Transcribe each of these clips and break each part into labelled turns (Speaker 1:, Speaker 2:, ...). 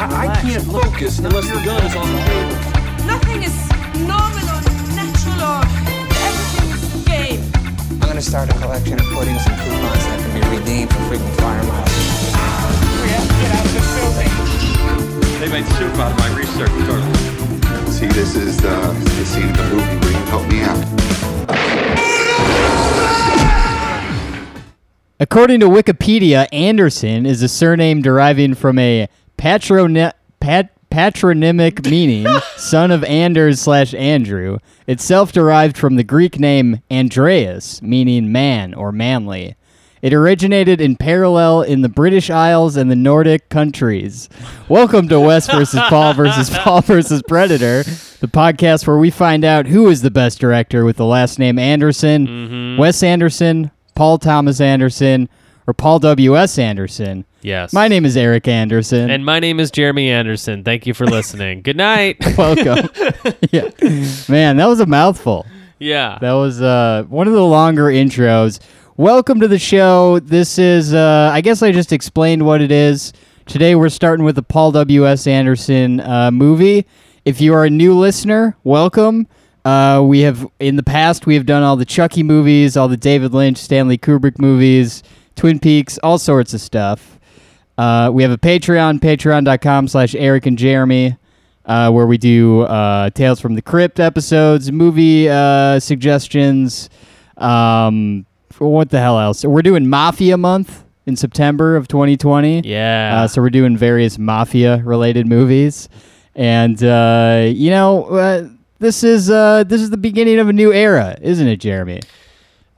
Speaker 1: I, I can't focus unless the gun is on the table.
Speaker 2: Nothing is normal or natural or everything is game.
Speaker 3: I'm gonna start a collection of puddings and coupons that can be redeemed for frequent flyer miles.
Speaker 1: They made soup out of my research, Charlie.
Speaker 4: See, this is the, the scene of the movie where you help me out.
Speaker 5: According to Wikipedia, Anderson is a surname deriving from a patrony- pat- patronymic meaning son of Anders slash Andrew, itself derived from the Greek name Andreas, meaning man or manly. It originated in parallel in the British Isles and the Nordic countries. Welcome to Wes versus Paul versus Paul versus Predator, the podcast where we find out who is the best director with the last name Anderson, mm-hmm. Wes Anderson, Paul Thomas Anderson, or Paul W.S. Anderson.
Speaker 6: Yes.
Speaker 5: My name is Eric Anderson.
Speaker 6: And my name is Jeremy Anderson. Thank you for listening. Good night.
Speaker 5: welcome. yeah. Man, that was a mouthful.
Speaker 6: yeah.
Speaker 5: That was uh, one of the longer intros. Welcome to the show. This is, uh, I guess I just explained what it is. Today we're starting with the Paul W.S. Anderson uh, movie. If you are a new listener, welcome. Uh, we have, in the past, we have done all the Chucky movies, all the David Lynch, Stanley Kubrick movies, Twin Peaks, all sorts of stuff. Uh, we have a Patreon, patreon.com slash Eric and Jeremy, uh, where we do uh, Tales from the Crypt episodes, movie uh, suggestions. Um, what the hell else? We're doing Mafia Month in September of 2020.
Speaker 6: Yeah.
Speaker 5: Uh, so we're doing various mafia related movies, and uh, you know, uh, this is uh, this is the beginning of a new era, isn't it, Jeremy?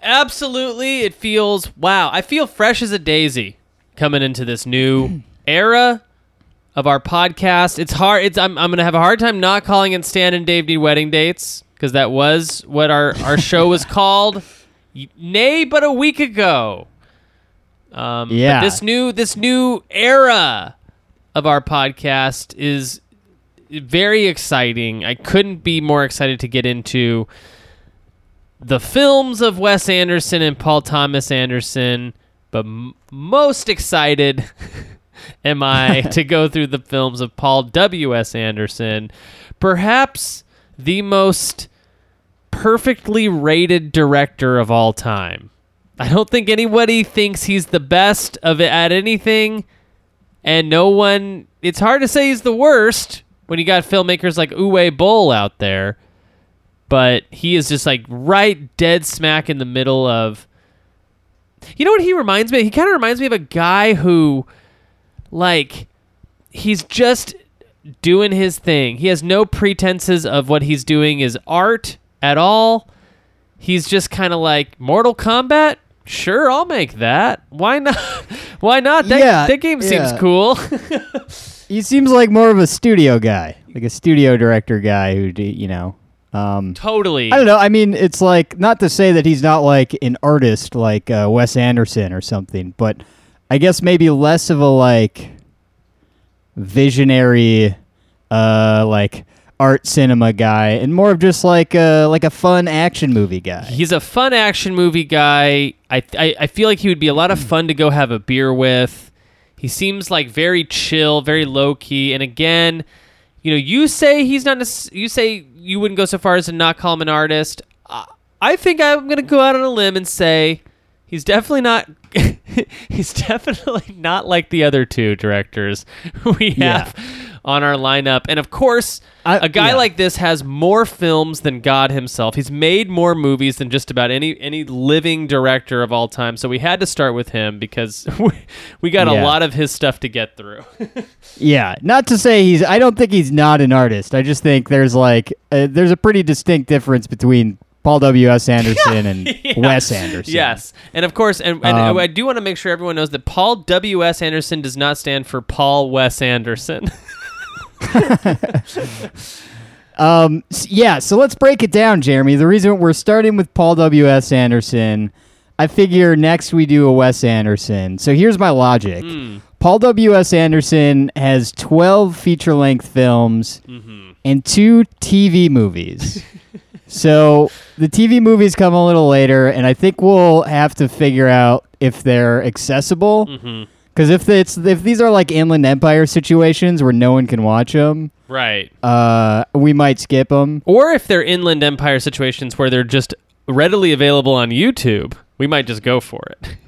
Speaker 6: Absolutely. It feels, wow, I feel fresh as a daisy coming into this new era of our podcast. It's hard. It's I'm, I'm going to have a hard time not calling it Stan and Dave Need Wedding Dates because that was what our, our show was called. Nay, but a week ago. Um, but
Speaker 5: Yeah.
Speaker 6: this new this new era of our podcast is very exciting. I couldn't be more excited to get into the films of Wes Anderson and Paul Thomas Anderson, but m- most excited am I to go through the films of Paul W.S. Anderson, perhaps the most perfectly rated director of all time. I don't think anybody thinks he's the best of it at anything, and no one. It's hard to say he's the worst when you got filmmakers like Uwe Boll out there but he is just like right dead smack in the middle of you know what he reminds me he kind of reminds me of a guy who like he's just doing his thing. He has no pretenses of what he's doing is art at all. He's just kind of like mortal kombat? Sure i'll make that. Why not? Why not? That,
Speaker 5: Yeah,
Speaker 6: that game seems cool.
Speaker 5: He seems like more of a studio guy, like a studio director guy who, you know. Um,
Speaker 6: totally
Speaker 5: I don't know. I mean, it's like not to say that he's not like an artist like uh, Wes Anderson or something, but I guess maybe less of a like visionary, uh, like art cinema guy, and more of just like a like a fun action movie guy.
Speaker 6: He's a fun action movie guy. I, I I feel like he would be a lot of fun to go have a beer with. He seems like very chill, very low key. And again, you know, you say he's not. necess- You say you wouldn't go so far as to not call him an artist. I, I think I'm gonna go out on a limb and say he's definitely not. he's definitely not like the other two directors we
Speaker 5: Yeah.
Speaker 6: have on our lineup. And of course,
Speaker 5: I-
Speaker 6: a guy
Speaker 5: yeah.
Speaker 6: like this has more films than God himself. He's made more movies than just about any any living director of all time. So we had to start with him because we, we got a lot of his stuff to get through.
Speaker 5: Yeah, not to say he's. I don't think he's not an artist. I just think there's like uh, there's a pretty distinct difference between Paul W. S. Anderson and
Speaker 6: Yeah.
Speaker 5: Wes Anderson.
Speaker 6: Yes, and of course, and, and
Speaker 5: Um,
Speaker 6: I do want to make sure everyone knows that Paul W. S. Anderson does not stand for Paul Wes Anderson.
Speaker 5: Um. Yeah. So let's break it down, Jeremy. The reason we're starting with Paul W. S. Anderson, I figure next we do a Wes Anderson. So here's my logic.
Speaker 6: Hmm.
Speaker 5: Paul W. S. Anderson has 12 feature length films
Speaker 6: Mm-hmm.
Speaker 5: and two TV movies. so the TV movies come a little later, and I think we'll have to figure out if they're accessible.
Speaker 6: Mm-hmm.
Speaker 5: Because if it's if these are like Inland Empire situations where no one can watch them,
Speaker 6: Right.
Speaker 5: uh, we might skip them.
Speaker 6: Or if they're Inland Empire situations where they're just readily available on YouTube, we might just go for it.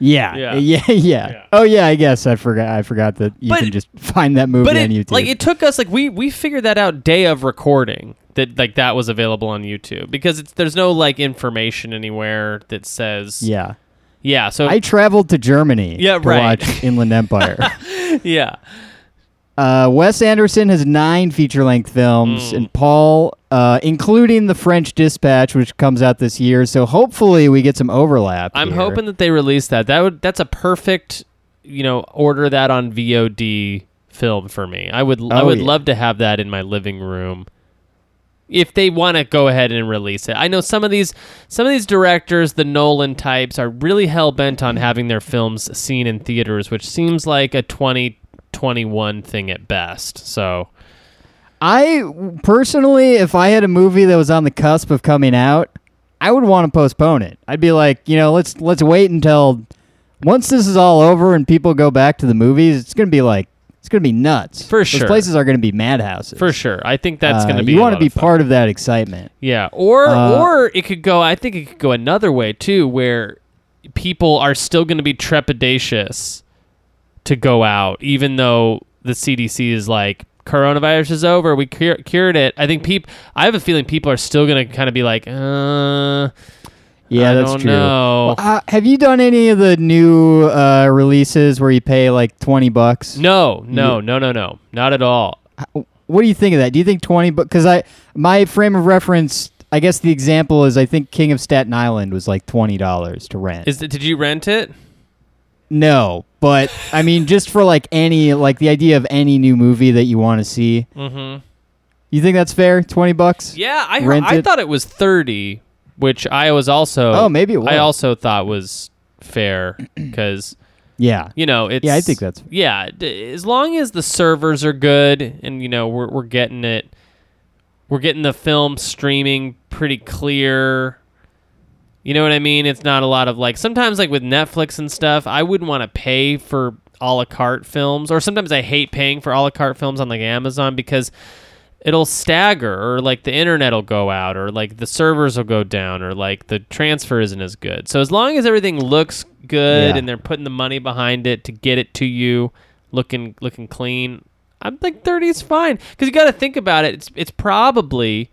Speaker 5: Yeah,
Speaker 6: Yeah.
Speaker 5: yeah, yeah,
Speaker 6: Yeah.
Speaker 5: Oh yeah, I guess I forgot. I forgot that you
Speaker 6: But-
Speaker 5: can just find that movie
Speaker 6: but
Speaker 5: on YouTube.
Speaker 6: like it took us like we we figured that out day of recording that like that was available on YouTube because it's there's no like information anywhere that says
Speaker 5: yeah,
Speaker 6: yeah so
Speaker 5: I traveled to Germany.
Speaker 6: Yeah,
Speaker 5: to
Speaker 6: right.
Speaker 5: watch Inland Empire.
Speaker 6: yeah
Speaker 5: Uh, Wes Anderson has nine feature-length films,
Speaker 6: Mm.
Speaker 5: and Paul, uh, including The French Dispatch, which comes out this year. So hopefully we get some overlap.
Speaker 6: I'm
Speaker 5: here.
Speaker 6: hoping that they release that that would that's a perfect you know order that on VOD film for me I would I
Speaker 5: Oh,
Speaker 6: would
Speaker 5: yeah.
Speaker 6: love to have that in my living room if they want to go ahead and release it. I know some of these some of these directors, the Nolan types, are really hell bent on having their films seen in theaters, which seems like a 2021 thing at best. So
Speaker 5: I personally, if I had a movie that was on the cusp of coming out, I would want to postpone it. I'd be like, you know, let's let's wait until once this is all over and people go back to the movies. It's gonna be like it's gonna be nuts.
Speaker 6: For
Speaker 5: Those
Speaker 6: sure.
Speaker 5: places are gonna be madhouses.
Speaker 6: for sure, I think that's
Speaker 5: Uh,
Speaker 6: going to be.
Speaker 5: You want to be part of that excitement.
Speaker 6: Yeah, or
Speaker 5: Uh,
Speaker 6: or it could go. I think it could go another way too, where people are still going to be trepidatious to go out, even though the CDC is like coronavirus is over, we cur- cured it. I think people. I have a feeling people are still going to kind of be like, uh,
Speaker 5: Yeah,
Speaker 6: I
Speaker 5: that's true. Well, uh, have you done any of the new uh, releases where you pay like twenty bucks?
Speaker 6: no, no, no, no, no, not at all.
Speaker 5: What do you think of that? Do you think twenty? But because I my frame of reference, I guess the example is I think King of Staten Island was like twenty dollars to rent.
Speaker 6: Is it, did you rent it?
Speaker 5: no, but I mean, just for like any like the idea of any new movie that you want to see,
Speaker 6: Mm-hmm.
Speaker 5: you think that's fair? Twenty bucks?
Speaker 6: Yeah, I heard, I
Speaker 5: it?
Speaker 6: thought it was thirty, which I was also.
Speaker 5: Oh, maybe it was.
Speaker 6: I also thought was fair because
Speaker 5: Yeah.
Speaker 6: you know it's.
Speaker 5: Yeah, I think that's-
Speaker 6: yeah. d- As long as the servers are good and you know we're we're getting it, we're getting the film streaming pretty clear. You know what I mean? It's not a lot of like sometimes like with Netflix and stuff. I wouldn't want to pay for a la carte films, or sometimes I hate paying for a la carte films on like Amazon because it'll stagger or like the internet will go out or like the servers will go down or like the transfer isn't as good. So as long as everything looks good
Speaker 5: Yeah.
Speaker 6: and they're putting the money behind it to get it to you looking looking clean, I think 30 is fine cuz you got to think about it. It's it's probably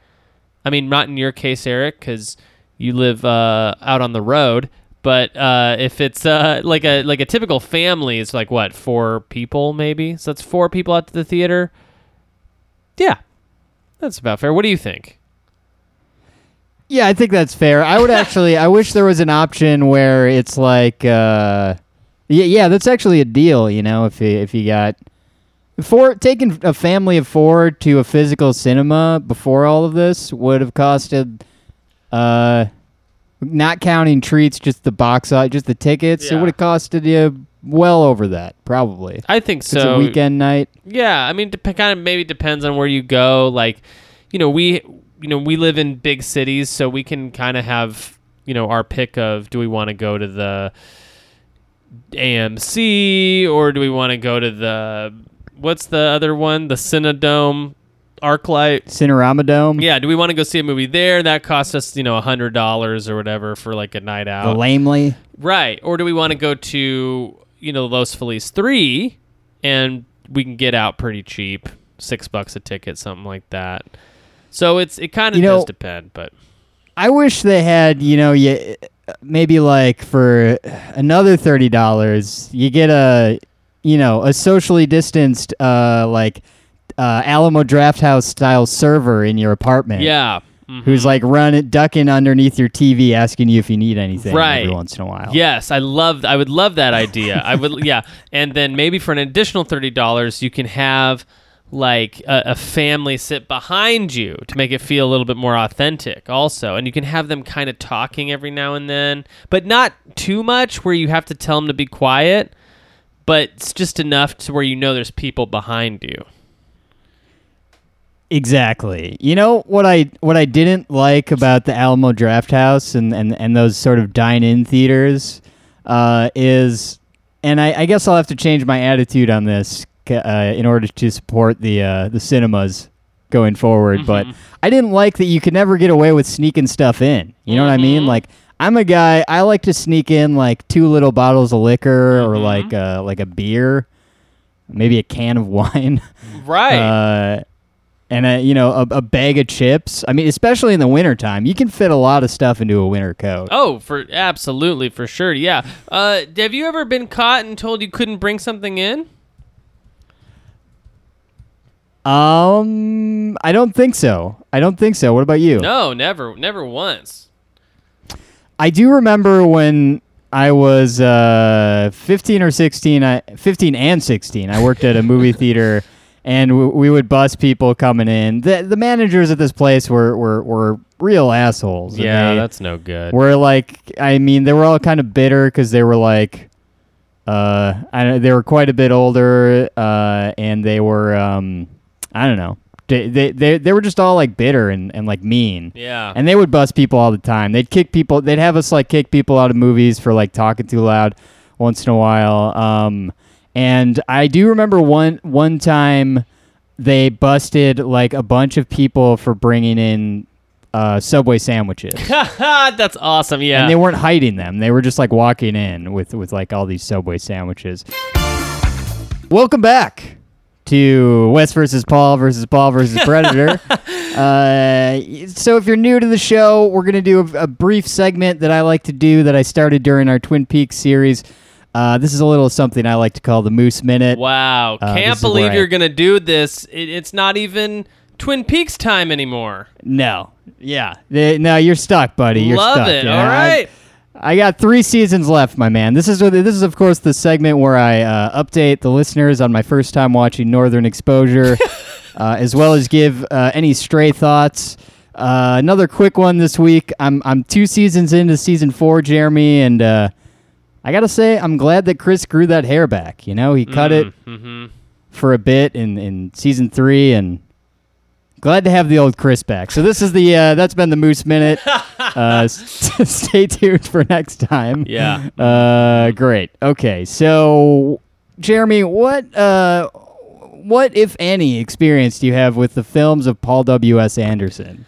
Speaker 6: I mean not in your case Eric cuz you live uh, out on the road, but uh, if it's uh, like a like a typical family, it's like what four people maybe. So that's four people out to the theater. Yeah, that's about fair. What do you think?
Speaker 5: Yeah, I think that's fair. I would actually. I wish there was an option where it's like, uh, yeah, yeah, that's actually a deal. You know, if you, if you got four taking a family of four to a physical cinema before all of this would have costed, uh, not counting treats, just the box, just the tickets. It
Speaker 6: Yeah.
Speaker 5: would have costed you well over that, probably.
Speaker 6: I think so.
Speaker 5: it's a weekend night.
Speaker 6: Yeah, I mean, dep- kind of maybe depends on where you go. Like, you know, we you know we live in big cities, so we can kind of have you know our pick of do we want to go to the AMC or do we want to go to the what's the other one, the Cinedome, ArcLight.
Speaker 5: Cinerama Dome.
Speaker 6: Yeah, do we want to go see a movie there? That costs us, you know, a hundred dollars or whatever for like a night
Speaker 5: The
Speaker 6: out.
Speaker 5: lamely.
Speaker 6: Right. Or do we want to go to, you know, Los Feliz 3 and we can get out pretty cheap, 6 bucks a ticket, something like that. So it's it kind of
Speaker 5: You know-
Speaker 6: does depend, but
Speaker 5: I wish they had, you know, you, maybe like for another thirty dollars, you get a, you know, a socially distanced, uh, like uh, Alamo Drafthouse style server in your apartment.
Speaker 6: yeah. Mhm.
Speaker 5: Who's like running, ducking underneath your TV, asking you if you need anything
Speaker 6: Right.
Speaker 5: every once in a while.
Speaker 6: Yes, I love I would love that idea. I would yeah. And then maybe for an additional $30 you can have like a, a family sit behind you to make it feel a little bit more authentic also and you can have them kind of talking every now and then but not too much where you have to tell them to be quiet but it's just enough to where you know there's people behind you
Speaker 5: Exactly. You know what I what I didn't like about the Alamo Drafthouse and and, and those sort of dine-in theaters uh, is and I, I guess I'll have to change my attitude on this uh, in order to support the uh, the cinemas going forward. But I didn't like that you could never get away with sneaking stuff in. You know what I mean? Like I'm a guy. I like to sneak in like two little bottles of liquor or like uh, like a beer, maybe a can of wine.
Speaker 6: Right.
Speaker 5: And a, you know a, a bag of chips. I mean, especially in the wintertime, you can fit a lot of stuff into a winter coat.
Speaker 6: oh, for absolutely for sure. Yeah. Uh, have you ever been caught and told you couldn't bring something in?
Speaker 5: Um, I don't think so. I don't think so. What about you?
Speaker 6: No, never, never once.
Speaker 5: I do remember when I was uh, 15 or 16, I, 15 and 16, I worked at a movie theater and w- we would bust people coming in. The, the managers at this place were, were, were real assholes.
Speaker 6: Yeah,
Speaker 5: they
Speaker 6: that's no good.
Speaker 5: Were like, I mean, they were all kind of bitter because they were like, uh, I don't, they were quite a bit older, uh, and they were, um, I don't know. They, they, they, they were just all like bitter and, and like mean.
Speaker 6: Yeah.
Speaker 5: And they would bust people all the time. They'd kick people. They'd have us like kick people out of movies for like talking too loud once in a while. Um, and I do remember one one time they busted like a bunch of people for bringing in uh, Subway sandwiches,
Speaker 6: that's awesome. Yeah.
Speaker 5: and they weren't hiding them. They were just like walking in with with like all these Subway sandwiches. Welcome back to Wes versus Paul versus Paul versus Predator. uh, so, if you're new to the show, we're going to do a, a brief segment that I like to do that I started during our Twin Peaks series. Uh, this is a little something I like to call the Moose Minute.
Speaker 6: wow.
Speaker 5: Uh,
Speaker 6: Can't believe you're gonna do this. It, it's not even Twin Peaks time anymore.
Speaker 5: No. Yeah. They- no, you're stuck, buddy. You're
Speaker 6: Love
Speaker 5: stuck.
Speaker 6: it. All
Speaker 5: I- I got three seasons left, my man. This is this is of course the segment where I uh, update the listeners on my first time watching Northern Exposure, uh, as well as give uh, any stray thoughts. Uh, another quick one this week. I'm I'm two seasons into season four, Jeremy, and uh, I gotta say I'm glad that Chris grew that hair back. You know, he cut it
Speaker 6: Mm-hmm.
Speaker 5: for a bit in in season three, and glad to have the old Chris back. So this is the uh, that's been the Moose Minute. uh, s- stay tuned for next time.
Speaker 6: Yeah.
Speaker 5: Uh, great. Okay, so Jeremy, what uh, what if any experience do you have with the films of Paul W. S. Anderson?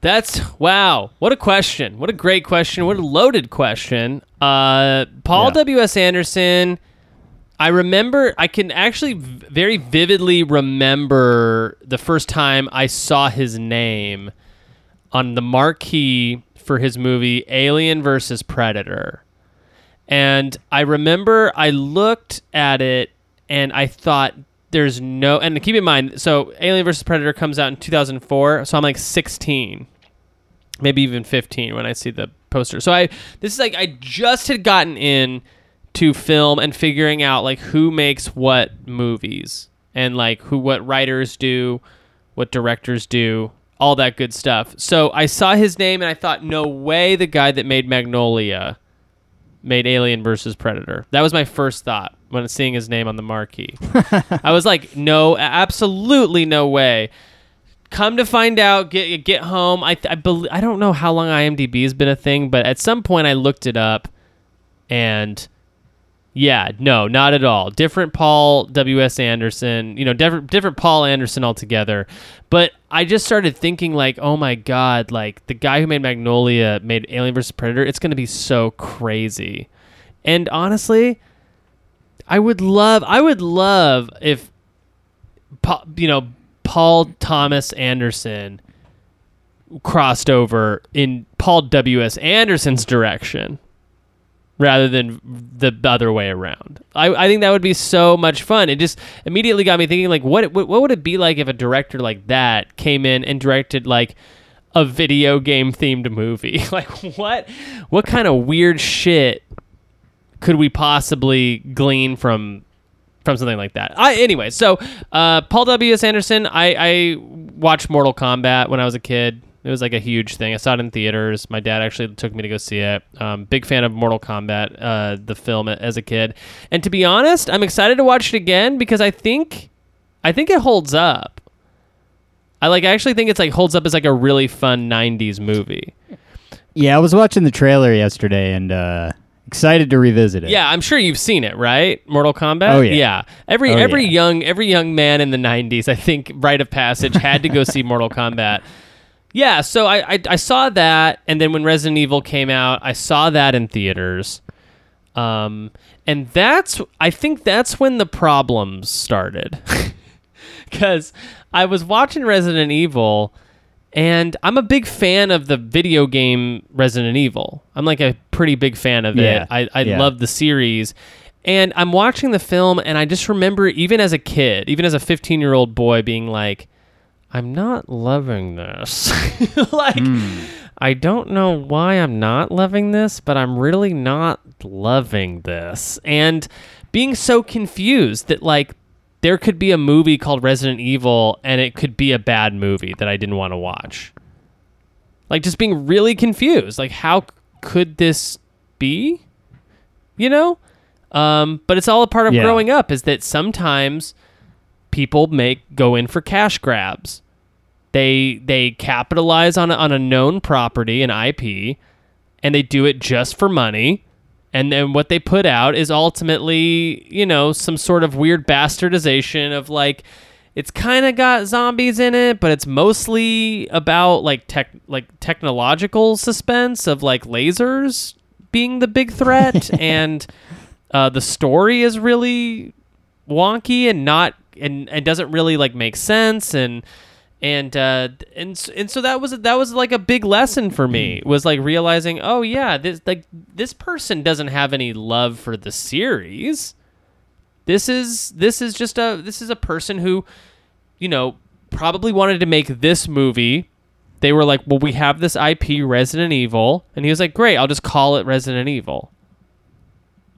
Speaker 6: That's wow. What a question. What a great question. What a loaded question. Uh, Paul
Speaker 5: Yeah.
Speaker 6: W. S. Anderson. I remember. I can actually very vividly remember the first time I saw his name on the marquee for his movie Alien versus Predator. And I remember I looked at it and I thought there's no and keep in mind so Alien versus Predator comes out in 2004 so I'm like 16 maybe even 15 when I see the poster. So I this is like I just had gotten in to film and figuring out like who makes what movies and like who what writers do, what directors do, all that good stuff. So I saw his name and I thought no way the guy that made Magnolia made Alien versus Predator. That was my first thought when seeing his name on the marquee. I was like, no, absolutely no way. Come to find out, get get home. I I, bel I don't know how long IMDb has been a thing, but at some point I looked it up, and yeah, no, not at all. Different Paul W S Anderson, you know, different different Paul Anderson altogether. But I just started thinking like, oh my god, like the guy who made Magnolia made Alien vs Predator. It's gonna be so crazy, and honestly, I would love, I would love if, you know, Paul Thomas Anderson crossed over in Paul W S Anderson's direction rather than the other way around. I, I think that would be so much fun. It just immediately got me thinking like what, what what would it be like if a director like that came in and directed like a video game themed movie? like what what kind of weird shit could we possibly glean from from something like that. I anyway, so uh, Paul W. S. Anderson. I, I watched Mortal Kombat when I was a kid. It was like a huge thing. I saw it in theaters. My dad actually took me to go see it. Um, big fan of Mortal Kombat, uh, the film as a kid. And to be honest, I'm excited to watch it again because I think, I think it holds up. I like. I actually think it's like holds up as like a really fun '90s movie.
Speaker 5: Yeah, I was watching the trailer yesterday, and uh, excited to revisit it.
Speaker 6: Yeah, I'm sure you've seen it, right? Mortal Kombat.
Speaker 5: Oh, yeah.
Speaker 6: Yeah. Every
Speaker 5: Oh,
Speaker 6: every
Speaker 5: yeah.
Speaker 6: young every young man in the '90s, I think, rite of passage, had to go see Mortal Kombat. Yeah, so I, I I saw that, and then when Resident Evil came out, I saw that in theaters. Um, and that's I think that's when the problems started, because I was watching Resident Evil. And I'm a big fan of the video game Resident Evil. I'm like a pretty big fan of
Speaker 5: Yeah,
Speaker 6: it. I, I
Speaker 5: yeah.
Speaker 6: love the series. And I'm watching the film, and I just remember, even as a kid, even as a 15 year old boy, being like, I'm not loving this. like, hmm. I don't know why I'm not loving this, but I'm really not loving this. And being so confused that, like, there could be a movie called Resident Evil and it could be a bad movie that I didn't want to watch. Like, just being really confused. Like, how could this be? You know? Um, but it's all a part of
Speaker 5: Yeah.
Speaker 6: growing up is that sometimes people make go in for cash grabs. They they capitalize on a, on a known property, an IP, and they do it just for money. And then what they put out is ultimately, you know, some sort of weird bastardization of like it's kind of got zombies in it, but it's mostly about like tech like technological suspense of like lasers being the big threat and uh, the story is really wonky and not and, and doesn't really like make sense and and uh and and so that was that was like a big lesson for me was like realizing oh yeah this like this person doesn't have any love for the series. This is this is just a this is a person who you know probably wanted to make this movie. They were like well we have this ip resident evil. And he was like great i'll just call it resident evil.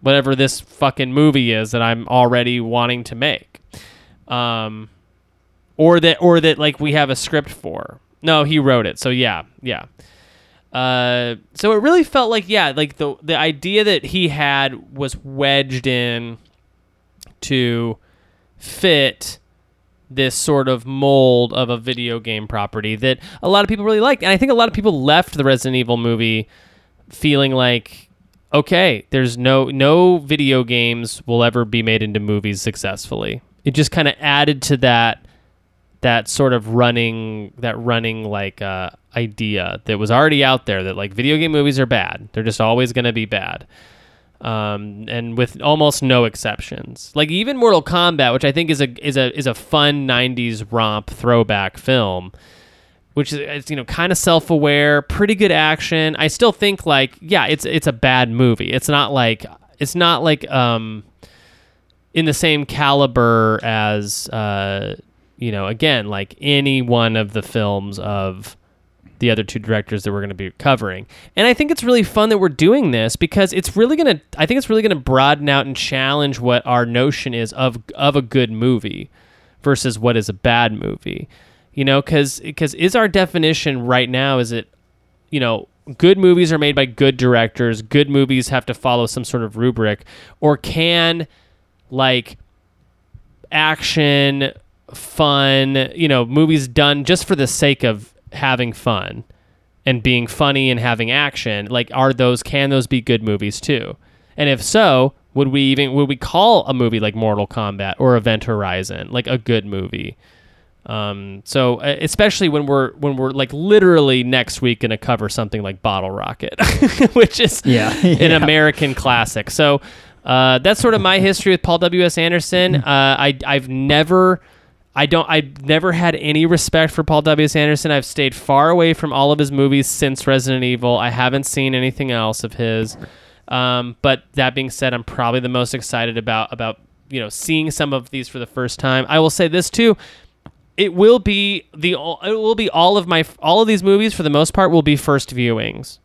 Speaker 6: Whatever this fucking movie is that i'm already wanting to make. Um or that or that like we have a script for no he wrote it so yeah yeah uh so it really felt like yeah like the the idea that he had was wedged in to fit this sort of mold of a video game property that a lot of people really liked. And I think a lot of people left the Resident Evil movie feeling like okay, there's no no video games will ever be made into movies successfully. It just kind of added to that that sort of running that running like uh, idea that was already out there that like video game movies are bad. They're just always going to be bad. Um, and with almost no exceptions, like even Mortal Kombat, which I think is a is a is a fun '90s romp throwback film, which is you know kind of self-aware, pretty good action. I still think like yeah, it's it's a bad movie. It's not like it's not like um in the same caliber as uh you know again like any one of the films of the other two directors that we're going to be covering. And I think it's really fun that we're doing this because it's really going to I think it's really going to broaden out and challenge what our notion is of of a good movie versus what is a bad movie. You know, cuz cuz is our definition right now is it you know, good movies are made by good directors, good movies have to follow some sort of rubric or can like action fun, you know, movies done just for the sake of having fun and being funny and having action, like are those can those be good movies too? And if so, would we even would we call a movie like Mortal Kombat or Event Horizon like a good movie? Um, so uh, especially when we're when we're like literally next week going to cover something like Bottle Rocket, which is
Speaker 5: Yeah,
Speaker 6: an. American classic. So uh, that's sort of my history with Paul W S Anderson. Uh, I I've never. I don't. I've never had any respect for Paul W. S. Anderson. I've stayed far away from all of his movies since Resident Evil. I haven't seen anything else of his. Um, but that being said, I'm probably the most excited about about you know seeing some of these for the first time. I will say this too. It will be the it will be all of my all of these movies for the most part will be first viewings.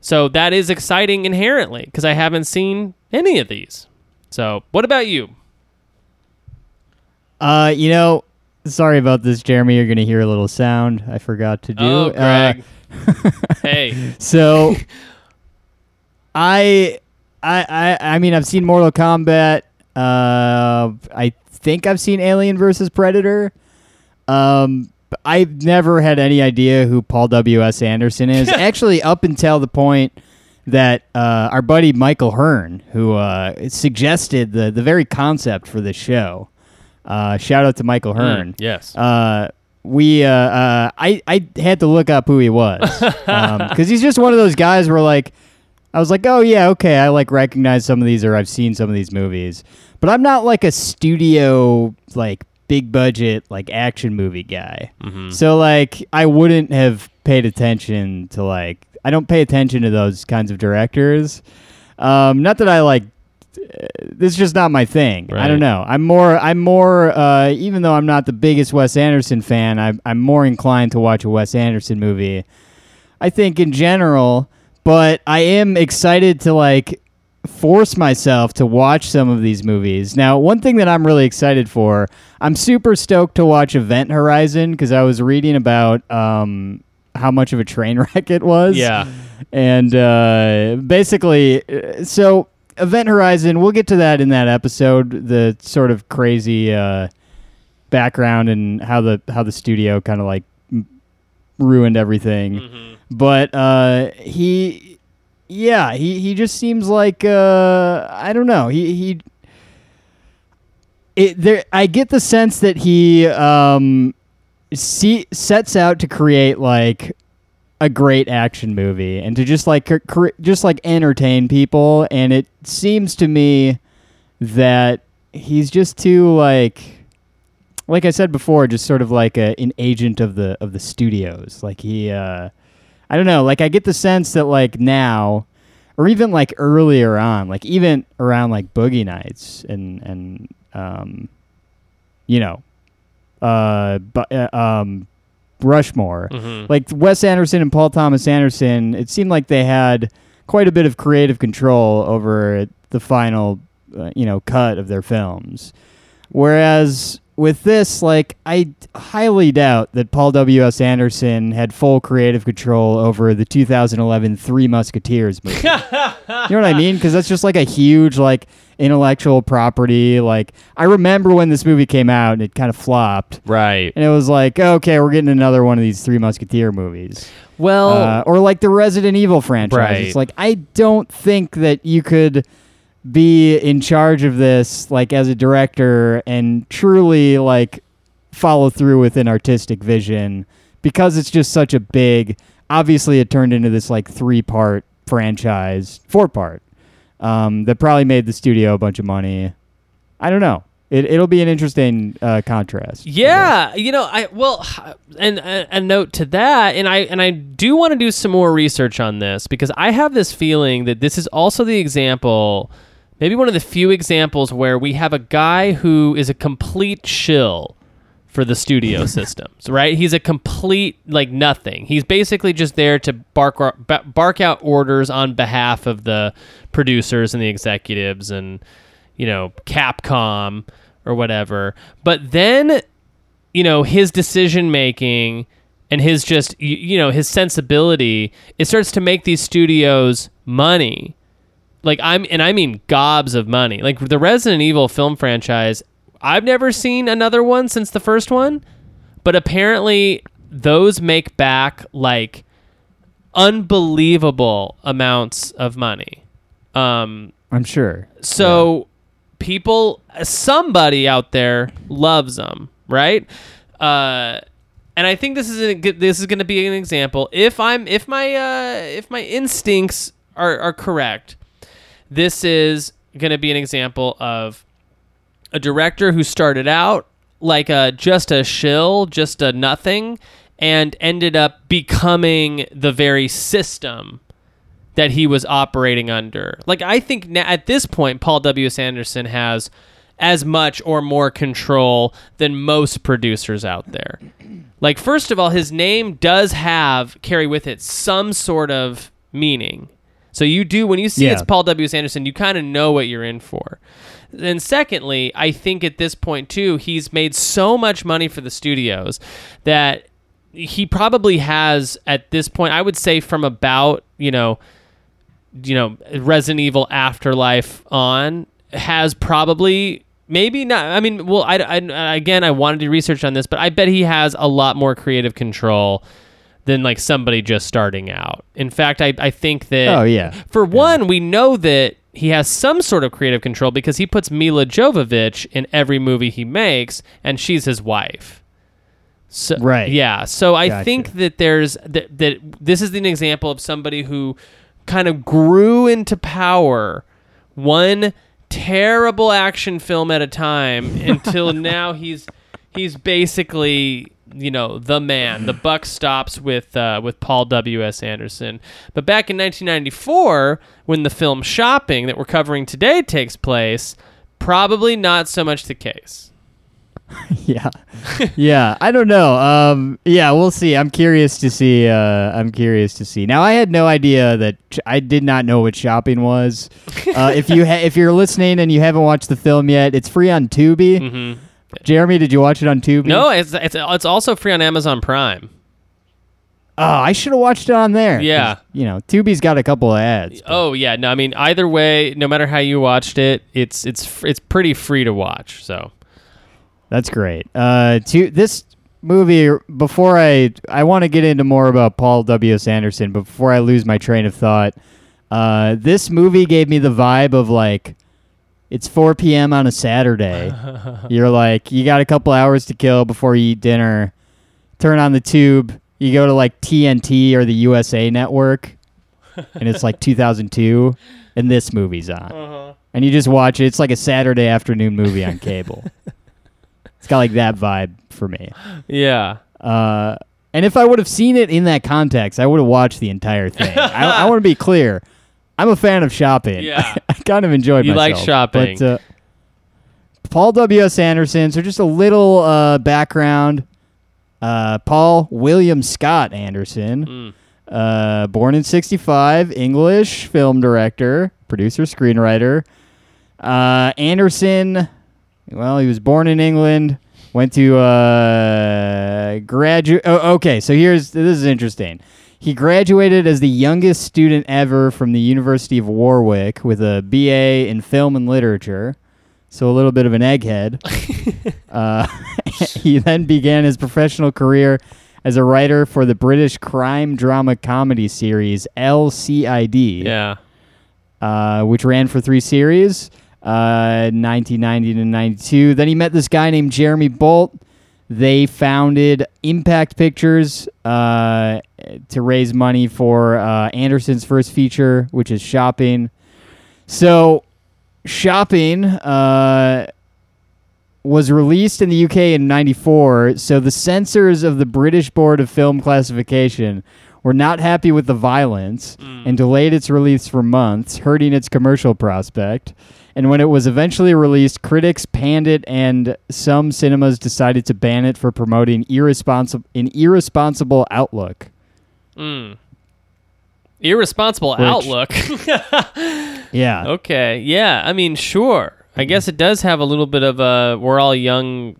Speaker 6: So that is exciting inherently because I haven't seen any of these. So what about you?
Speaker 5: Uh, you know, sorry about this, Jeremy. You're gonna hear a little sound I forgot to do.
Speaker 6: Oh,
Speaker 5: Uh,
Speaker 6: Greg. hey.
Speaker 5: so, I, I, I, I mean, I've seen Mortal Kombat. Uh, I think I've seen Alien versus Predator. Um, I've never had any idea who Paul W. S. Anderson is. Actually, up until the point that uh, our buddy Michael Hearn, who uh, suggested the the very concept for this show. Uh, shout out to Michael Hearn.
Speaker 6: yes.
Speaker 5: Uh, we uh, uh, I I had to look up who he was because he's just one of those guys where like I was like, oh yeah, okay, I like recognize some of these or I've seen some of these movies, but I'm not like a studio like big budget like action movie guy. So like I wouldn't have paid attention to like I don't pay attention to those kinds of directors. Um, not that I like this is just not my thing. I don't know. I'm more. I'm more. Uh, even though I'm not the biggest Wes Anderson fan, I'm I'm more inclined to watch a Wes Anderson movie. I think in general, but I am excited to like force myself to watch some of these movies. Now, one thing that I'm really excited for, I'm super stoked to watch Event Horizon because I was reading about um, how much of a train wreck it was
Speaker 6: yeah.
Speaker 5: and uh, basically, uh, so Event Horizon, we'll get to that in that episode. The sort of crazy uh, background and how the how the studio kind of like m- ruined everything. But uh, he, yeah, he he just seems like uh, I don't know. He he. It, there, I get the sense that he um, see, sets out to create like a great action movie and to just like cr- just like entertain people. And it seems to me that he's just too like like I said before just sort of like a, an agent of the of the studios. Like he uh I don't know. Like I get the sense that like now or even like earlier on like even around like Boogie Nights and and um you know uh, bu- uh um Rushmore like Wes Anderson and Paul Thomas Anderson, it seemed like they had quite a bit of creative control over the final, uh, you know, cut of their films. Whereas with this, like, I highly doubt that Paul W. S. Anderson had full creative control over the 2011 Three Musketeers movie. you know what I mean? Because that's just like a huge, like, intellectual property. Like, I remember when this movie came out and it kind of flopped.
Speaker 6: Right.
Speaker 5: And it was like, okay, we're getting another one of these Three Musketeer movies.
Speaker 6: Well,
Speaker 5: Uh, or like the Resident Evil franchise.
Speaker 6: Right.
Speaker 5: It's like, I don't think that you could be in charge of this, like, as a director and truly, like, follow through with an artistic vision because it's just such a big. Obviously, it turned into this, like, three part franchise, four part, um, that probably made the studio a bunch of money. I don't know. It, it'll be an interesting uh, contrast.
Speaker 6: Yeah, you know, I well, and a, a note to that, and I and I do want to do some more research on this because I have this feeling that this is also the example, maybe one of the few examples where we have a guy who is a complete shill for the studio systems, right? He's a complete like nothing. He's basically just there to bark bark out orders on behalf of the producers and the executives and you know Capcom or whatever. But then you know his decision making and his just you, you know his sensibility it starts to make these studios money like i'm and i mean gobs of money like the resident evil film franchise i've never seen another one since the first one but apparently those make back like unbelievable amounts of money um
Speaker 5: I'm sure.
Speaker 6: so people, somebody out there loves them, right? Uh, and I think this is a, this is going to be an example. If I'm if my uh, if my instincts are are correct, this is going to be an example of a director who started out like a just a shill, just a nothing, and ended up becoming the very system that he was operating under. Like I think na- at this point, Paul W. S. Anderson has as much or more control than most producers out there. Like first of all, his name does have carry with it some sort of meaning. So you do when you see
Speaker 5: Yeah.
Speaker 6: it's Paul W. Anderson, you kind of know what you're in for. And secondly, I think at this point too, he's made so much money for the studios that he probably has at this point, I would say from about, you know, you know Resident Evil Afterlife on has probably maybe not. I mean, well, I, I again I wanted to research on this, but I bet he has a lot more creative control than like somebody just starting out. In fact, I, I think that
Speaker 5: Oh, yeah.
Speaker 6: for one, we know that he has some sort of creative control because he puts Milla Jovovich in every movie he makes, and she's his wife. So,
Speaker 5: Right.
Speaker 6: Yeah. So I
Speaker 5: Gotcha.
Speaker 6: think that there's that, that this is an example of somebody who kind of grew into power one terrible action film at a time until now he's he's basically you know the man the buck stops with uh, with paul w.s anderson but back in 1994 when the film shopping that we're covering today takes place probably not so much the case
Speaker 5: yeah, yeah. I don't know. Um, yeah, we'll see. I'm curious to see. Uh, I'm curious to see. Now, I had no idea that ch- I did not know what shopping was. Uh, if you ha- if you're listening and you haven't watched the film yet, it's free on Tubi.
Speaker 6: mm-hmm.
Speaker 5: Jeremy, did you watch it on Tubi?
Speaker 6: no it's, it's it's also free on amazon prime
Speaker 5: Oh, I should have watched it on there.
Speaker 6: Yeah.
Speaker 5: You know, Tubi's got a couple of ads. but-
Speaker 6: oh yeah no i mean either way no matter how you watched it it's it's it's pretty free to watch so
Speaker 5: That's great. Uh, to this movie, before I I want to get into more about Paul W. S. Anderson, but before I lose my train of thought, uh, this movie gave me the vibe of like it's 4 p.m. on a Saturday. You're like you got a couple hours to kill before you eat dinner. Turn on the tube. You go to like TNT or the USA Network, and it's like 2002, and this movie's on, and you just watch it. It's like a Saturday afternoon movie on cable. It's got like that vibe for me.
Speaker 6: yeah
Speaker 5: Uh, and if I would have seen it in that context, I would have watched the entire thing. I, I want to be clear. I'm a fan of shopping.
Speaker 6: Yeah.
Speaker 5: I kind of enjoy enjoyed
Speaker 6: You like
Speaker 5: myself.
Speaker 6: shopping.
Speaker 5: But, uh, Paul W.S. Anderson. So just a little uh, background. Uh, Paul William Scott Anderson.
Speaker 6: Mm.
Speaker 5: Uh, born in 65, English film director, producer, screenwriter. Uh, Anderson, well, he was born in England, went to uh, graduate. Oh, okay, so here's this is interesting. He graduated as the youngest student ever from the University of Warwick with a BA in film and literature. So a little bit of an egghead. uh, he then began his professional career as a writer for the British crime drama comedy series El C.I.D.
Speaker 6: yeah
Speaker 5: uh, which ran for three series, uh, 1990 to 92. Then he met this guy named Jeremy Bolt. They founded Impact Pictures uh, to raise money for uh, Anderson's first feature, which is Shopping. So, Shopping uh, was released in the UK in 94. So, the censors of the British Board of Film Classification were not happy with the violence and delayed its release for months, hurting its commercial prospect. And when it was eventually released, critics panned it, and some cinemas decided to ban it for promoting irresponsible an irresponsible outlook.
Speaker 6: Mm. Irresponsible
Speaker 5: Which-
Speaker 6: outlook.
Speaker 5: Yeah,
Speaker 6: okay. Yeah. I mean, sure. I guess it does have a little bit of a we're all young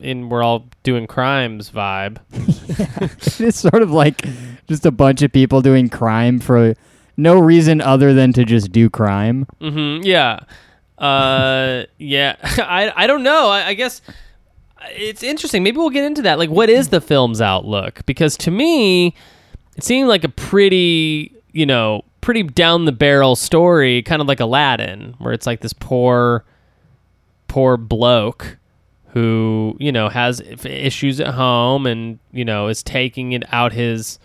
Speaker 6: and we're all doing crimes vibe.
Speaker 5: it's sort of like just a bunch of people doing crime for no reason other than to just do crime.
Speaker 6: Mm-hmm. Yeah. Uh, yeah. I, I don't know. I, I guess it's interesting. Maybe we'll get into that. Like, what is the film's outlook? Because to me, it seemed like a pretty, you know, pretty down the barrel story, kind of like Aladdin, where it's like this poor, poor bloke who, you know, has issues at home and, you know, is taking it out his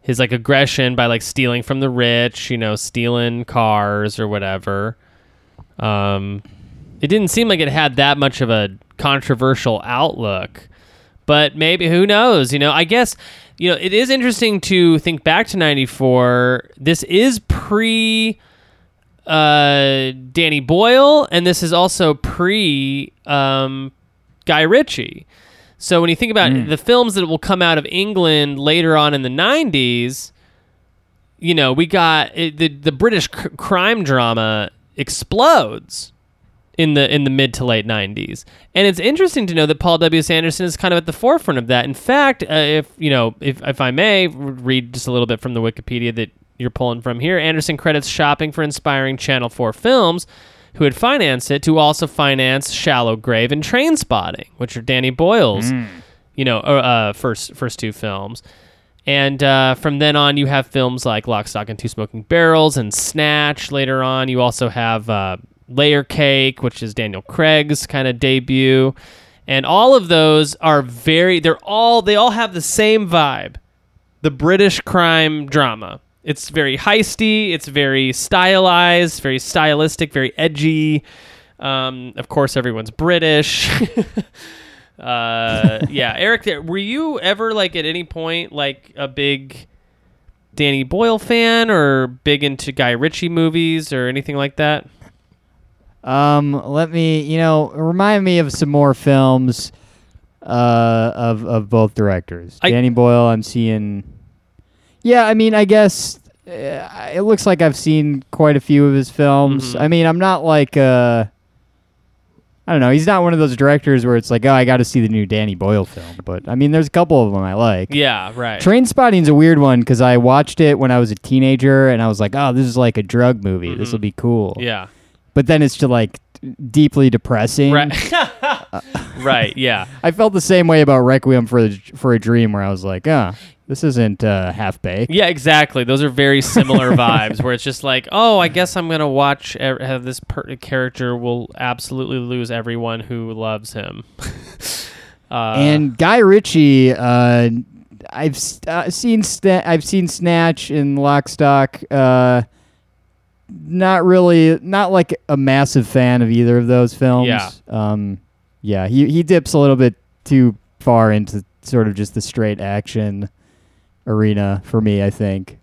Speaker 6: his like aggression by like stealing from the rich, you know, stealing cars or whatever. Um, it didn't seem like it had that much of a controversial outlook, but maybe who knows? You know, I guess you know it is interesting to think back to '94. This is pre uh, Danny Boyle, and this is also pre um, Guy Ritchie. So when you think about the films that will come out of England later on in the '90s, you know, we got it, the the British c- crime drama explodes in the in the mid to late 90s. And it's interesting to know that Paul W. Anderson is kind of at the forefront of that. In fact, uh, if you know, if if I may read just a little bit from the Wikipedia that you're pulling from here, Anderson credits shopping for inspiring Channel 4 films who had financed it to also finance Shallow Grave and Trainspotting, which are Danny Boyle's, you know, uh, uh, first first two films. And uh, from then on, you have films like Lock, Stock, and Two Smoking Barrels and Snatch. Later on, you also have uh, Layer Cake, which is Daniel Craig's kind of debut. And all of those are very, they're all, they all have the same vibe the British crime drama. It's very heisty, it's very stylized, very stylistic, very edgy. Um, of course, everyone's British. uh, yeah, Eric, were you ever like at any point like a big Danny Boyle fan or big into Guy Ritchie movies or anything like that?
Speaker 5: Um, let me, you know, remind me of some more films uh, of of both directors.
Speaker 6: I-
Speaker 5: Danny Boyle, I'm seeing. Yeah, I mean, I guess uh, it looks like I've seen quite a few of his films.
Speaker 6: Mhm.
Speaker 5: I mean, I'm not like uh, I don't know. He's not one of those directors where it's like, oh, I got to see the new Danny Boyle film. But I mean, there's a couple of them I like.
Speaker 6: Yeah, right.
Speaker 5: Trainspotting's a weird one because I watched it when I was a teenager and I was like, oh, this is like a drug movie. This will be cool.
Speaker 6: Mm-hmm. yeah.
Speaker 5: But then it's just like deeply depressing.
Speaker 6: Right. right. Yeah.
Speaker 5: I felt the same way about Requiem for the, for a Dream, where I was like, ah, this isn't uh, half baked.
Speaker 6: Yeah, exactly. Those are very similar vibes where it's just like, oh, I guess I'm gonna watch have this per- character will absolutely lose everyone who loves him. uh,
Speaker 5: and Guy Ritchie, uh, I've uh, seen Sna- I've seen Snatch and Lock Stock. Uh, not really, not like a massive fan of either of those films.
Speaker 6: Yeah.
Speaker 5: Um, yeah, he he dips a little bit too far into sort of just the straight action arena for me, I think.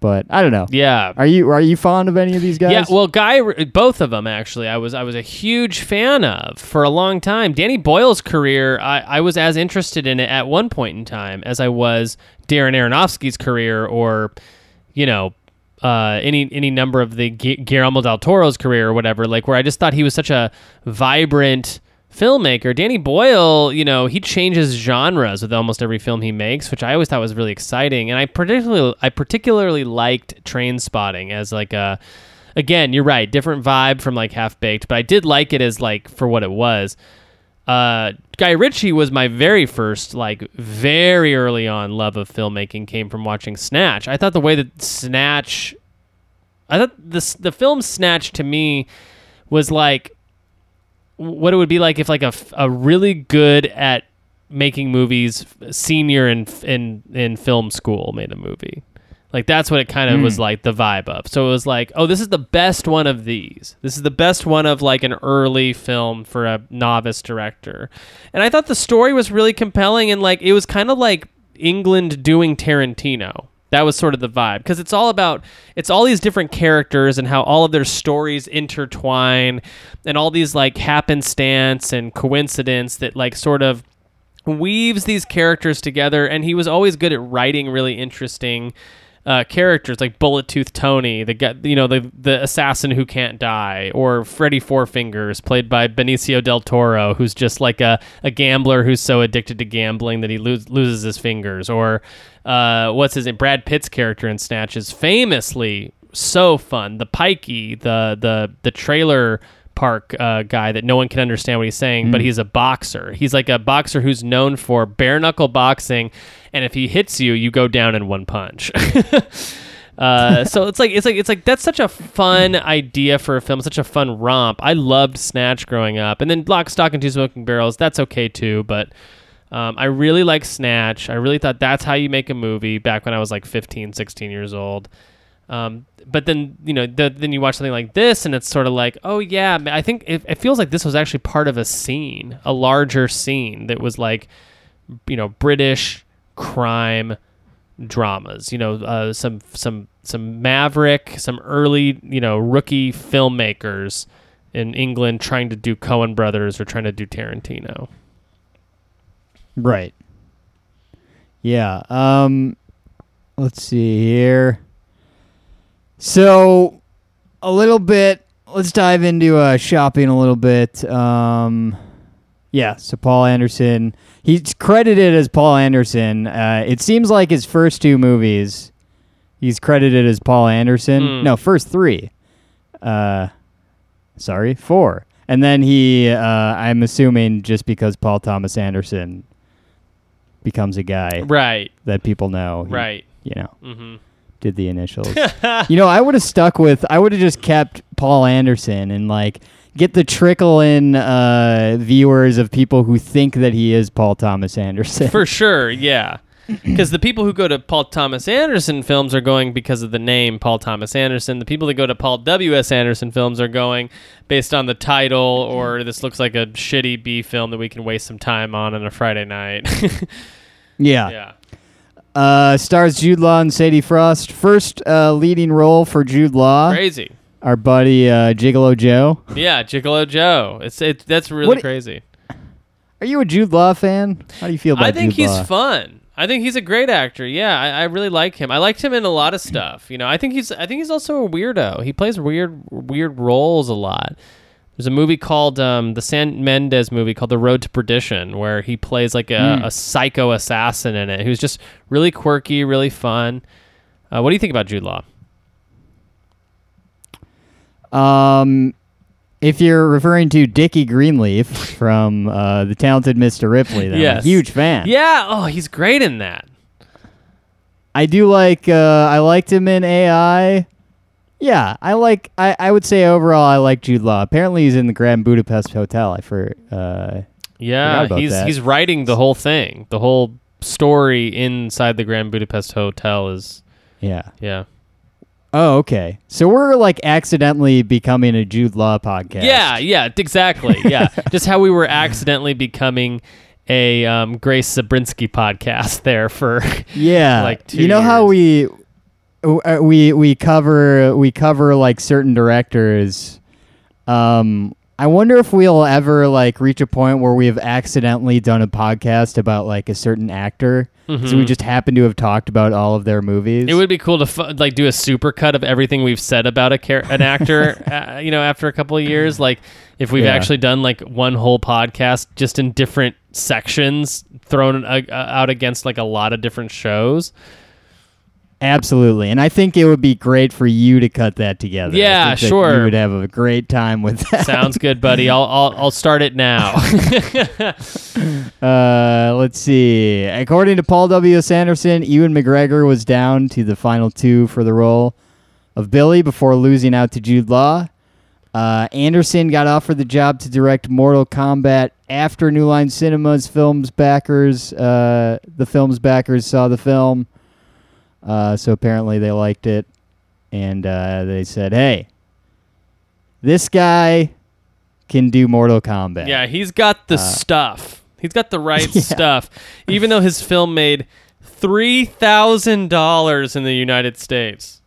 Speaker 5: But I don't know.
Speaker 6: yeah.
Speaker 5: Are you are you fond of any of these guys?
Speaker 6: Yeah, well, Guy, both of them actually, I was I was a huge fan of for a long time. Danny Boyle's career, I, I was as interested in it at one point in time as I was Darren Aronofsky's career, or you know, uh, any any number of the Gu- Guillermo del Toro's career or whatever. Like where I just thought he was such a vibrant filmmaker. Danny Boyle, you know, he changes genres with almost every film he makes, which I always thought was really exciting. And I particularly I particularly liked Trainspotting as like a again, you're right, different vibe from like Half Baked, but I did like it as like for what it was. Uh, Guy Ritchie was my very first, like, very early on love of filmmaking came from watching Snatch. I thought the way that Snatch, I thought this the film Snatch to me was like what it would be like if like a, a really good at making movies senior in in in film school made a movie. Like that's what it kind of was hmm. like the vibe of. So it was like, oh, this is the best one of these. This is the best one of like an early film for a novice director. And I thought the story was really compelling and like it was kind of like England doing Tarantino. That was sort of the vibe because it's all about it's all these different characters and how all of their stories intertwine and all these like happenstance and coincidence that like sort of weaves these characters together and he was always good at writing really interesting uh, characters like Bullet Tooth Tony, the guy, you know, the the assassin who can't die, or Freddy Four Fingers, played by Benicio del Toro, who's just like a, a gambler who's so addicted to gambling that he lose, loses his fingers, or uh, what's his name? Brad Pitt's character in Snatch is famously so fun. The pikey, the the the trailer park uh, guy that no one can understand what he's saying, but he's a boxer. He's like a boxer who's known for bare knuckle boxing, and if he hits you, you go down in one punch. uh, so it's like it's like it's like that's such a fun idea for a film, such a fun romp. I loved Snatch growing up, and then Lock, Stock, and Two Smoking Barrels. That's okay too, but. Um, I really like Snatch. I really thought that's how you make a movie back when I was like 15, 16 years old. Um, but then you know, the, then you watch something like this, and it's sort of like, oh yeah, I think it, it feels like this was actually part of a scene, a larger scene that was like, you know, British crime dramas. You know, uh, some some some maverick, some early you know rookie filmmakers in England trying to do Coen Brothers or trying to do Tarantino.
Speaker 5: Right. Yeah. Um let's see here. So a little bit let's dive into uh shopping a little bit. Um yeah, so Paul Anderson. He's credited as Paul Anderson. Uh it seems like his first two movies he's credited as Paul Anderson.
Speaker 6: Hmm.
Speaker 5: No, first 3. Uh sorry, 4. And then he uh I'm assuming just because Paul Thomas Anderson becomes a guy
Speaker 6: Right.
Speaker 5: that people know. He,
Speaker 6: Right.
Speaker 5: You know,
Speaker 6: Mm-hmm.
Speaker 5: Did the initials. you know, I would have stuck with. I would have just kept Paul Anderson and like get the trickle in uh, viewers of people who think that he is Paul Thomas Anderson.
Speaker 6: For sure, yeah. Because the people who go to Paul Thomas Anderson films are going because of the name Paul Thomas Anderson. The people that go to Paul W.S. Anderson films are going based on the title or this looks like a shitty B film that we can waste some time on on a Friday night.
Speaker 5: yeah.
Speaker 6: yeah.
Speaker 5: Uh, stars Jude Law and Sadie Frost. First uh, leading role for Jude Law.
Speaker 6: Crazy.
Speaker 5: Our buddy uh, Gigolo Joe.
Speaker 6: Yeah, Gigolo Joe. It's it, that's really
Speaker 5: What-
Speaker 6: crazy.
Speaker 5: Are you a Jude Law fan? How do you feel about Jude?
Speaker 6: I think
Speaker 5: Jude
Speaker 6: he's
Speaker 5: Law?
Speaker 6: fun. I think he's a great actor. Yeah, I, I really like him. I liked him in a lot of stuff. You know, I think he's I think he's also a weirdo. He plays weird weird roles a lot. There's a movie called um, the Sam Mendes movie called The Road to Perdition, where he plays like a,
Speaker 5: Hmm.
Speaker 6: a psycho assassin in it, who's just really quirky, really fun. Uh, what do you think about Jude Law?
Speaker 5: Um, if you're referring to Dickie Greenleaf from uh, The Talented Mr. Ripley, then I'm a huge fan.
Speaker 6: Yeah, oh, he's great in that.
Speaker 5: I do like. Uh, I liked him in AI. Yeah, I like. I, I would say overall, I like Jude Law. Apparently, he's in the Grand Budapest Hotel. I for. Uh,
Speaker 6: Yeah, he's
Speaker 5: that.
Speaker 6: he's writing the whole thing. The whole story inside the Grand Budapest Hotel is
Speaker 5: yeah.
Speaker 6: yeah.
Speaker 5: Oh, okay. So we're like accidentally becoming a Jude Law podcast.
Speaker 6: Yeah, yeah, exactly. Yeah, just how we were accidentally becoming a um, Grace Zabrinsky podcast there for
Speaker 5: Yeah.
Speaker 6: like two
Speaker 5: you know how we we we cover we cover like certain directors. Um, I wonder if we'll ever like reach a point where we have accidentally done a podcast about like a certain actor. So we just happen to have talked about all of their movies.
Speaker 6: Mm-hmm. It would be cool to fu- like do a supercut of everything we've said about a char- an actor. uh, you know, after a couple of years, like if we've
Speaker 5: Yeah.
Speaker 6: actually done like one whole podcast just in different sections, thrown uh, uh, out against like a lot of different shows.
Speaker 5: Absolutely, and I think it would be great for you to cut that together.
Speaker 6: Yeah,
Speaker 5: that
Speaker 6: sure.
Speaker 5: You would have a great time with that.
Speaker 6: Sounds good, buddy. I'll I'll, I'll start it now.
Speaker 5: Uh, let's see. According to Paul W. Anderson, Ewan McGregor was down to the final two for the role of Billy before losing out to Jude Law. Uh, Anderson got offered the job to direct Mortal Kombat after New Line Cinema's film's backers, uh, the film's backers saw the film. Uh, so apparently they liked it, and uh, they said, "Hey, this guy can do Mortal Kombat."
Speaker 6: yeah, he's got the stuff. He's got the right
Speaker 5: Yeah.
Speaker 6: stuff. Even though his film made three thousand dollars in the United States.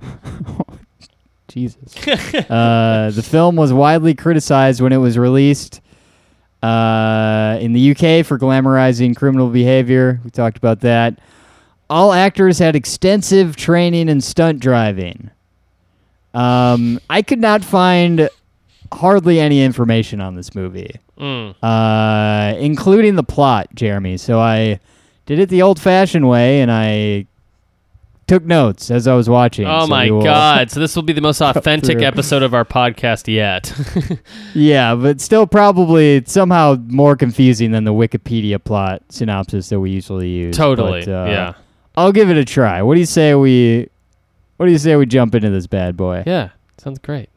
Speaker 5: Jesus. uh, the film was widely criticized when it was released uh, in the UK for glamorizing criminal behavior. We talked about that. All actors had extensive training in stunt driving. Um, I could not find hardly any information on this movie,
Speaker 6: Mm.
Speaker 5: uh, including the plot, Jeremy. So I did it the old fashioned way and I took notes as I was watching.
Speaker 6: Oh
Speaker 5: So
Speaker 6: my god! So this will be the most authentic episode of our podcast yet.
Speaker 5: Yeah, but still probably somehow more confusing than the Wikipedia plot synopsis that we usually use.
Speaker 6: totally.
Speaker 5: But, uh,
Speaker 6: yeah.
Speaker 5: I'll give it a try. What do you say we What do you say we jump into this bad boy?
Speaker 6: Yeah. Sounds great.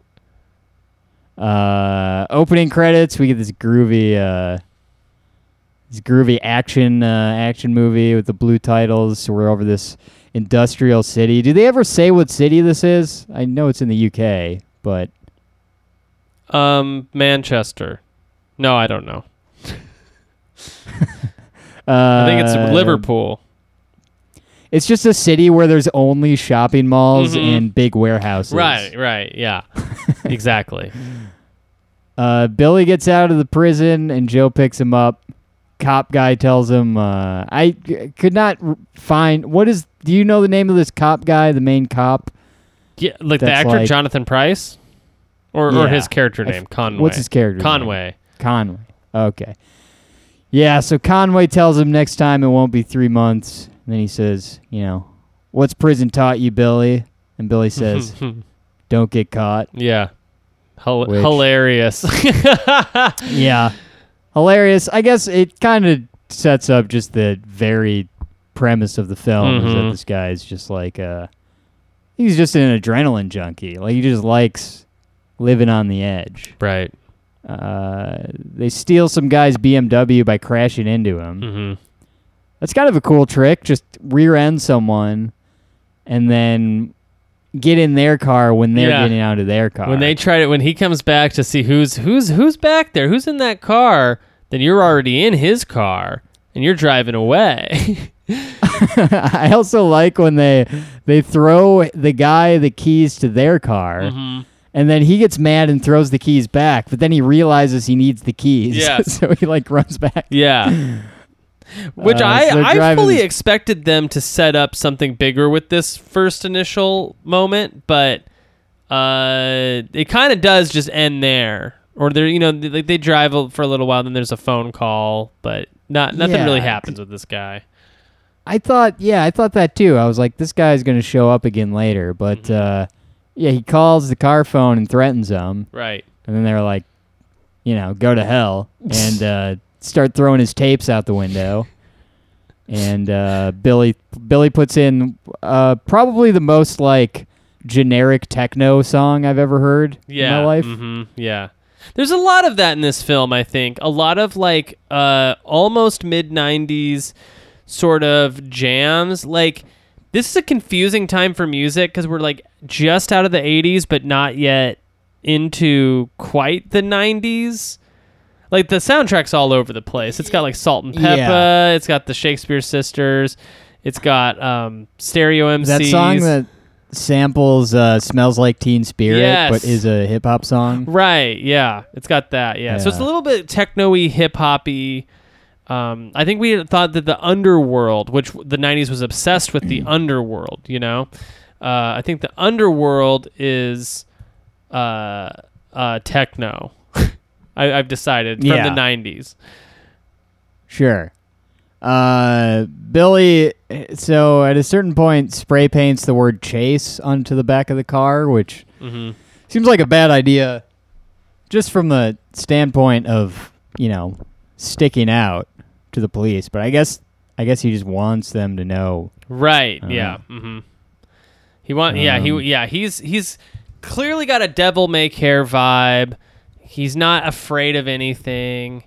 Speaker 5: Uh opening credits, we get this groovy uh this groovy action uh action movie with the blue titles. So we're over this industrial city. Do they ever say what city this is? I know it's in the UK, but
Speaker 6: Um, Manchester. No, I don't know.
Speaker 5: uh
Speaker 6: I think it's Liverpool.
Speaker 5: It's just a city where there's only shopping malls
Speaker 6: Mhm.
Speaker 5: and big warehouses.
Speaker 6: Right. Right. Yeah. exactly.
Speaker 5: Uh, Billy gets out of the prison and Joe picks him up. Cop guy tells him, uh, I c- could not r- find what is. Do you know the name of this cop guy, the main cop?
Speaker 6: Yeah, like the actor
Speaker 5: like-
Speaker 6: Jonathan Pryce, or or his character
Speaker 5: I f-
Speaker 6: name Conway.
Speaker 5: What's his character? name?
Speaker 6: Conway.
Speaker 5: Conway. Okay. Yeah, so Conway tells him next time it won't be three months. And then he says, you know, what's prison taught you, Billy? And Billy says, don't get caught.
Speaker 6: yeah. Hil-
Speaker 5: Which-
Speaker 6: hilarious.
Speaker 5: yeah. Hilarious. I guess it kind of sets up just the very premise of the film is that
Speaker 6: Mhm.
Speaker 5: this guy is just like uh he's just an adrenaline junkie. Like he just likes living on the edge.
Speaker 6: Right.
Speaker 5: Uh, they steal some guy's BMW by crashing into him.
Speaker 6: hmm
Speaker 5: That's kind of a cool trick. Just rear end someone and then get in their car when they're
Speaker 6: Yeah.
Speaker 5: getting out of their car.
Speaker 6: When they try to, when he comes back to see who's who's who's back there, who's in that car, then you're already in his car and you're driving away.
Speaker 5: I also like when they they throw the guy the keys to their car,
Speaker 6: Mm-hmm.
Speaker 5: and then he gets mad and throws the keys back. But then he realizes he needs the keys,
Speaker 6: Yes.
Speaker 5: so he like runs back.
Speaker 6: yeah. Which
Speaker 5: Uh,
Speaker 6: I
Speaker 5: so
Speaker 6: I fully
Speaker 5: this-
Speaker 6: expected them to set up something bigger with this first initial moment, but uh, it kind of does just end there. Or they're you know they, they drive for a little while, then there's a phone call, but not nothing really happens with this guy.
Speaker 5: I thought, yeah, I thought that too. I was like, this guy's gonna show up again later, but
Speaker 6: Mm-hmm.
Speaker 5: uh, yeah, he calls the car phone and threatens them,
Speaker 6: Right.
Speaker 5: and then they're like, you know, go to hell, and uh, start throwing his tapes out the window. And uh, Billy Billy puts in uh, probably the most like generic techno song I've ever heard
Speaker 6: yeah.
Speaker 5: in my life.
Speaker 6: hmm Yeah. There's a lot of that in this film, I think. A lot of like uh almost mid 90s sort of jams. Like this is a confusing time for music cuz we're like just out of the 80s but not yet into quite the 90s. Like the soundtrack's all over the place. It's got like Salt and Pepa,
Speaker 5: Yeah.
Speaker 6: it's got the Shakespeare Sisters, it's got um stereo MCs.
Speaker 5: That song that samples uh, "Smells Like Teen Spirit,"
Speaker 6: Yes.
Speaker 5: but is a hip hop song.
Speaker 6: Right. Yeah. It's got that. Yeah. So it's a little bit techno-y, hip-hoppy. Um, I think we thought that the underworld, which the '90s was obsessed with the underworld, you know, uh, I think the underworld is uh, uh, techno. I, I've decided
Speaker 5: Yeah.
Speaker 6: from the '90s.
Speaker 5: Sure. Uh, Billy. So at a certain point, spray paints the word "chase" onto the back of the car, which
Speaker 6: hmm
Speaker 5: seems like a bad idea, just from the standpoint of you know sticking out to the police. But I guess I guess he just wants them to know.
Speaker 6: Right.
Speaker 5: Uh,
Speaker 6: yeah. hmm He want. yeah.
Speaker 5: um,
Speaker 6: He. Yeah. He's. He's clearly got a devil may care vibe. He's not afraid of anything.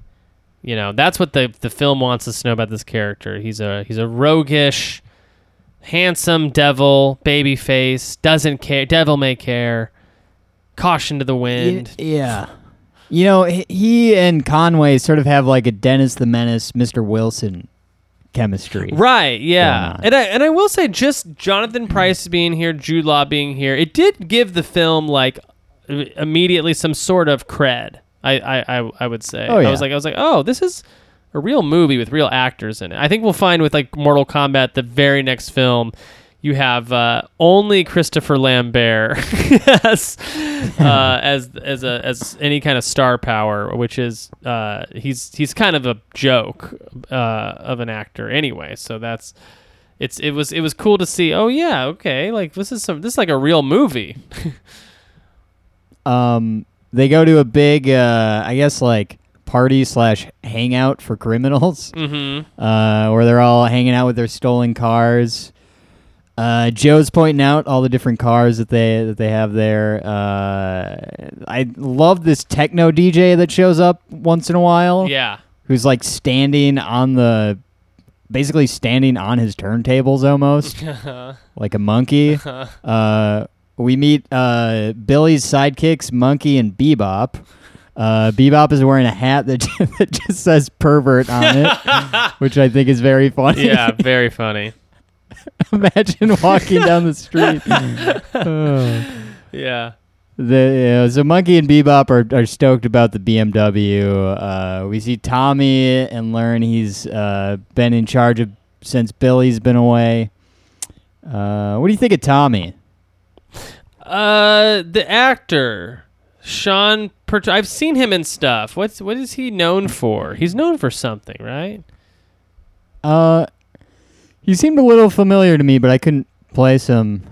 Speaker 6: You know. That's what the the film wants us to know about this character. He's a. He's a roguish, handsome devil, baby face. Doesn't care. Devil may care. Caution to the wind.
Speaker 5: yeah. You know, he- and Conway sort of have like a Dennis the Menace, Mr. Wilson chemistry.
Speaker 6: Right, yeah. And I and I will say just Jonathan Pryce being here, Jude Law being here, it did give the film like immediately some sort of cred. I I, I, I would say.
Speaker 5: Oh, yeah.
Speaker 6: I was like I was like, "Oh, this is a real movie with real actors in it." I think we'll find with like Mortal Kombat the very next film you have uh, only Christopher Lambert as uh, as as a as any kind of star power, which is uh, he's he's kind of a joke uh, of an actor anyway. So that's it's it was it was cool to see. Oh yeah, okay, like this is some this is like a real movie.
Speaker 5: um they go to a big uh i guess like party slash hangout for criminals.
Speaker 6: Mm-hmm.
Speaker 5: uh where they're all hanging out with their stolen cars. Uh joe's pointing out all the different cars that they that they have there. Uh i love this techno dj that shows up once in a while.
Speaker 6: Yeah.
Speaker 5: who's like standing on the basically standing on his turntables almost. Like a monkey. Uh, we meet uh, Billy's sidekicks, Monkey and Bebop. Uh, Bebop is wearing a hat that, that just says pervert on it, which I think is very funny.
Speaker 6: yeah, very funny.
Speaker 5: Imagine walking down the street. Oh.
Speaker 6: Yeah.
Speaker 5: The uh, so Monkey and Bebop are, are stoked about the BMW. Uh, we see Tommy and learn he's uh, been in charge of since Billy's been away. Uh, what do you think of Tommy?
Speaker 6: Uh, the actor Sean. Pert- I've seen him in stuff. What's what is he known for? He's known for something, right?
Speaker 5: Uh, he seemed a little familiar to me, but I couldn't place him.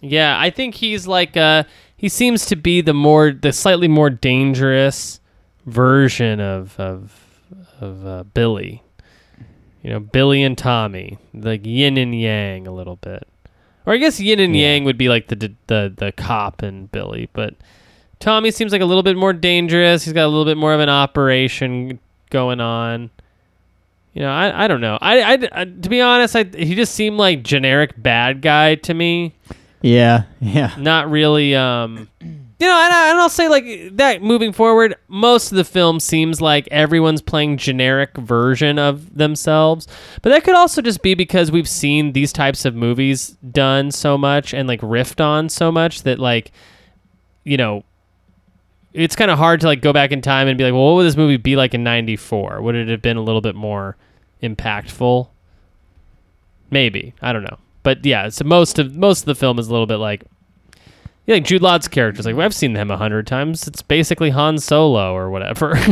Speaker 6: Yeah, I think he's like uh he seems to be the more the slightly more dangerous version of of of uh, Billy. You know, Billy and Tommy, like yin and yang a little bit. Or I guess yin and yang would be like the the the cop and Billy, but Tommy seems like a little bit more dangerous. He's got a little bit more of an operation going on. You know, I, I don't know. I, I, I- to be honest, I he just seemed like generic bad guy to me.
Speaker 5: Yeah, yeah.
Speaker 6: Not really. Um, you know, and, I, and I'll say like that. Moving forward, most of the film seems like everyone's playing generic version of themselves. But that could also just be because we've seen these types of movies done so much and like riffed on so much that like, you know, it's kind of hard to like go back in time and be like, well, what would this movie be like in '94? Would it have been a little bit more impactful? Maybe I don't know, but yeah. So most of most of the film is a little bit like, yeah, like Jude Law's character is like I've seen him a hundred times. It's basically Han Solo or whatever.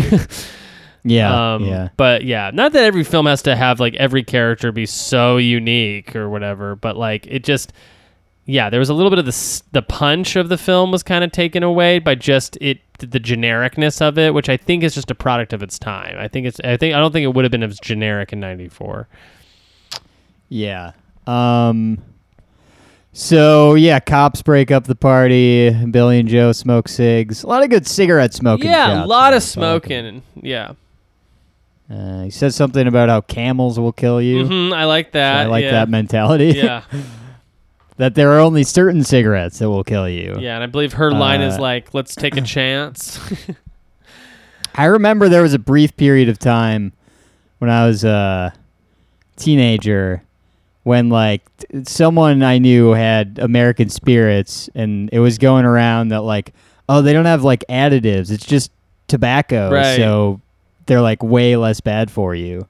Speaker 5: Yeah,
Speaker 6: um,
Speaker 5: yeah.
Speaker 6: But yeah, not that every film has to have like every character be so unique or whatever, but like it just, yeah, there was a little bit of the the punch of the film was kind of taken away by just it the genericness of it, which I think is just a product of its time. I think it's I think I don't think it would have been as generic in '94.
Speaker 5: Yeah. Um so yeah, cops break up the party. Billy and Joe smoke cigs. A lot of good cigarette smoking.
Speaker 6: Yeah, a lot of smoking. Yeah,
Speaker 5: Uh, he says something about how camels will kill you.
Speaker 6: hmm I like
Speaker 5: So
Speaker 6: that.
Speaker 5: I like
Speaker 6: yeah.
Speaker 5: that mentality.
Speaker 6: yeah,
Speaker 5: that there are only certain cigarettes that will kill you.
Speaker 6: yeah, and I believe her line is
Speaker 5: Uh,
Speaker 6: like, "Let's take a chance."
Speaker 5: I remember there was a brief period of time when I was a teenager when like t- someone I knew had American spirits and it was going around that like oh they don't have like additives it's just tobacco
Speaker 6: Right.
Speaker 5: so they're like way less bad for you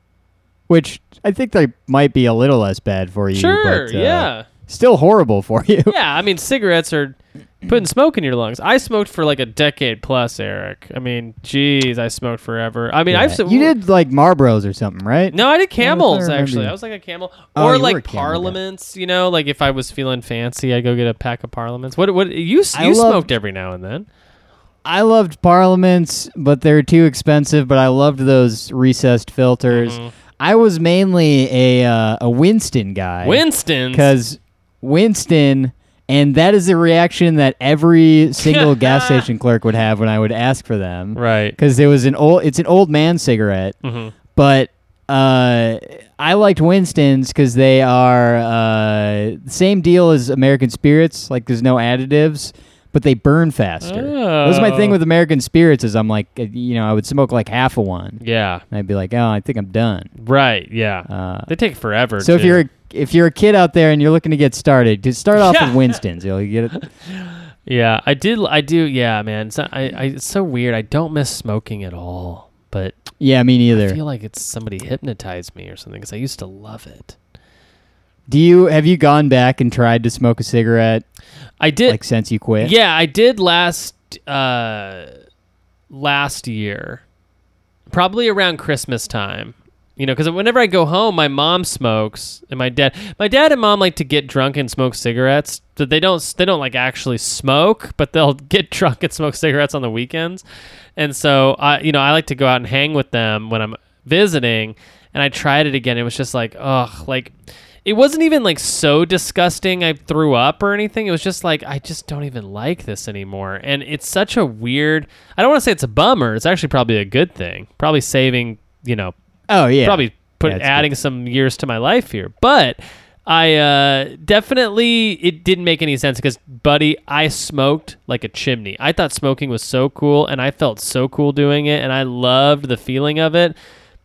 Speaker 5: which I think they might be a little less bad for you
Speaker 6: sure,
Speaker 5: but, uh,
Speaker 6: yeah.
Speaker 5: still horrible for you
Speaker 6: Yeah, I mean, cigarettes are putting smoke in your lungs. I smoked for like a decade plus, Eric. I mean, geez, I smoked forever. I mean, I've
Speaker 5: you did like Marlboros or something right
Speaker 6: No, I did camels
Speaker 5: remember
Speaker 6: actually. I was like a camel,
Speaker 5: Oh,
Speaker 6: or
Speaker 5: you were
Speaker 6: like
Speaker 5: camel
Speaker 6: parliaments. You know, like if I was feeling fancy, I would go get a pack of parliaments. What? What? You you
Speaker 5: loved-
Speaker 6: smoked every now and then.
Speaker 5: I loved Parliaments, but they're too expensive. But I loved those recessed filters.
Speaker 6: Mm-hmm.
Speaker 5: I was mainly a uh, a Winston guy.
Speaker 6: Winston,
Speaker 5: because Winston, and that is the reaction that every single gas station clerk would have when I would ask for them.
Speaker 6: right.
Speaker 5: Because it was an old, it's an old man cigarette,
Speaker 6: Mhm.
Speaker 5: but uh, I liked Winston's because they are uh, the same deal as American Spirits. Like there's no additives, but they burn faster. That was my thing
Speaker 6: Oh.
Speaker 5: with American Spirits. Is I'm like, uh, you know, I would smoke like half of one,
Speaker 6: Yeah.
Speaker 5: and I'd be like, oh, I think I'm done.
Speaker 6: Right. Yeah.
Speaker 5: Uh,
Speaker 6: they take forever.
Speaker 5: so if you're a, if you're a kid out there and you're looking to get started, just start off with Winston's. You'll get it.
Speaker 6: Yeah, I did. I do. Yeah, man. It's, not, I, I, it's so weird. I don't miss smoking at all, but
Speaker 5: Yeah, me neither.
Speaker 6: I feel like it's somebody hypnotized me or something because I used to love it.
Speaker 5: Do you have you gone back and tried to smoke a cigarette
Speaker 6: I did.
Speaker 5: like since you quit?
Speaker 6: yeah, I did last uh, last year, probably around Christmas time. You know, because whenever I go home, my mom smokes, and my dad, my dad and mom like to get drunk and smoke cigarettes. But they don't, they don't like actually smoke, but they'll get drunk and smoke cigarettes on the weekends. And so, I, you know, I like to go out and hang with them when I'm visiting. And I tried it again. It was just like, ugh, like it wasn't even like so disgusting. I threw up or anything. It was just like I just don't even like this anymore. And it's such a weird. I don't want to say it's a bummer. It's actually probably a good thing. Probably saving, you know,
Speaker 5: Oh yeah.
Speaker 6: probably put
Speaker 5: Yeah,
Speaker 6: adding some years to my life here. But I uh, definitely it didn't make any sense because, buddy, I smoked like a chimney. I thought smoking was so cool, and I felt so cool doing it, and I loved the feeling of it.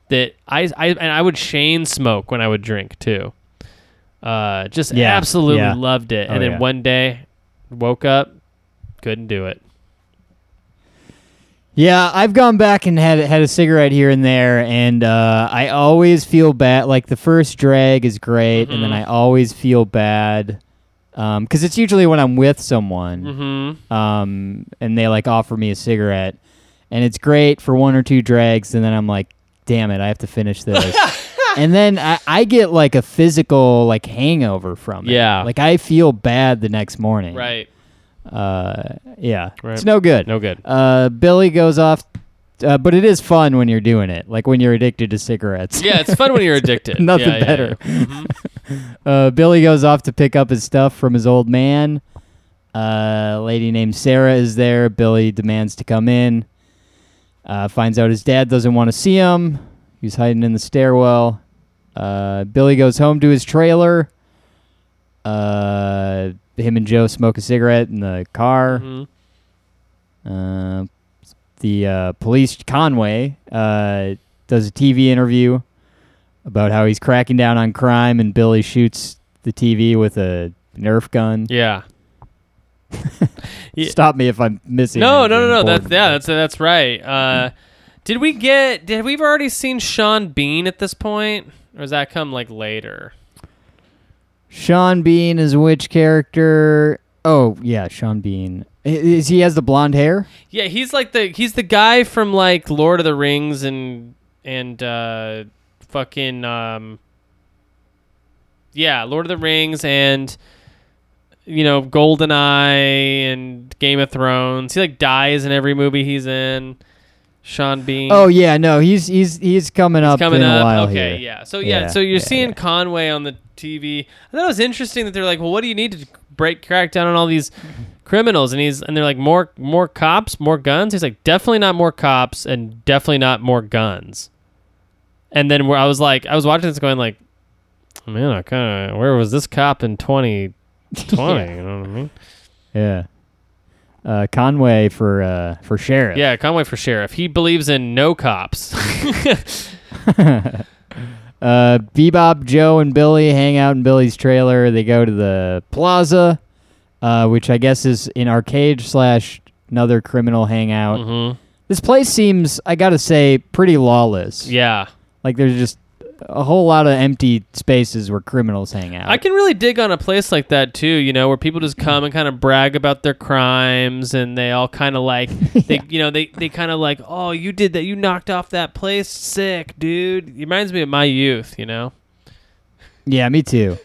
Speaker 6: That I, I and I would chain smoke when I would drink too. Uh, just
Speaker 5: Yeah,
Speaker 6: absolutely
Speaker 5: yeah.
Speaker 6: loved it. And
Speaker 5: Oh,
Speaker 6: then
Speaker 5: yeah.
Speaker 6: one day, woke up, couldn't do it.
Speaker 5: Yeah, I've gone back and had had a cigarette here and there, and uh, I always feel bad. Like the first drag is great, and then
Speaker 6: Mhm.
Speaker 5: I always feel bad because it's usually when I'm with someone,
Speaker 6: Mm-hmm.
Speaker 5: um, and they like offer me a cigarette, and it's great for one or two drags, and then I'm like, damn it, I have to finish this. and then I, I get like a physical like hangover from it.
Speaker 6: Yeah.
Speaker 5: like I feel bad the next morning.
Speaker 6: Right.
Speaker 5: Uh, yeah,
Speaker 6: Right.
Speaker 5: it's no good.
Speaker 6: No good.
Speaker 5: Uh, Billy goes off uh, but it is fun when you're doing it, like when you're addicted to cigarettes.
Speaker 6: Yeah, it's fun when you're addicted.
Speaker 5: Nothing
Speaker 6: Yeah,
Speaker 5: better.
Speaker 6: yeah. Mhm.
Speaker 5: Uh, Billy goes off to pick up his stuff from his old man. Uh, a lady named Sarah is there. Billy demands to come in. Uh, finds out his dad doesn't want to see him. He's hiding in the stairwell. Uh, Billy goes home to his trailer. Uh, him and Joe smoke a cigarette in the car.
Speaker 6: Mhm.
Speaker 5: Uh, the uh, police Conway uh, does a TV interview about how he's cracking down on crime, and Billy shoots the TV with a Nerf gun.
Speaker 6: Yeah. Yeah.
Speaker 5: Stop me if I'm missing.
Speaker 6: No, no, no, no. That's yeah, that's that's right. Uh, did we get? Did we've already seen Sean Bean at this point, or does that come like later?
Speaker 5: Sean Bean is which character? Oh yeah, Sean Bean. Is he has the blonde hair?
Speaker 6: Yeah, he's like the he's the guy from like Lord of the Rings and and uh, fucking um, yeah, Lord of the Rings and you know Goldeneye and Game of Thrones. He like dies in every movie he's in. Sean Bean.
Speaker 5: Oh yeah, no, he's he's he's coming up
Speaker 6: coming
Speaker 5: in a
Speaker 6: up.
Speaker 5: while
Speaker 6: okay,
Speaker 5: here.
Speaker 6: yeah. So yeah,
Speaker 5: Yeah,
Speaker 6: so you're
Speaker 5: yeah,
Speaker 6: seeing
Speaker 5: yeah.
Speaker 6: Conway on the TV. I thought it was interesting that they're like, well, what do you need to break crack down on all these criminals? And he's and they're like, more more cops, more guns. He's like, definitely not more cops, and definitely not more guns. And then where I was like, I was watching this going like, man, I kind of where was this cop in 2020?
Speaker 5: Yeah.
Speaker 6: You know what I mean?
Speaker 5: Yeah. Uh, Conway for uh, for sheriff.
Speaker 6: Yeah, Conway for sheriff. He believes in no cops.
Speaker 5: Uh, Bebop, Joe, and Billy hang out in Billy's trailer. They go to the plaza, uh, which I guess is an arcade slash another criminal hangout.
Speaker 6: hmm
Speaker 5: This place seems, I gotta say, pretty lawless.
Speaker 6: Yeah.
Speaker 5: Like there's just a whole lot of empty spaces where criminals hang out.
Speaker 6: I can really dig on a place like that too, you know, where people just mm-hmm. come and kind of brag about their crimes and they all kind of like they you know, they they kind of like, "Oh, you did that. You knocked off that place. Sick, dude." It reminds me of my youth, you know.
Speaker 5: Yeah, me too.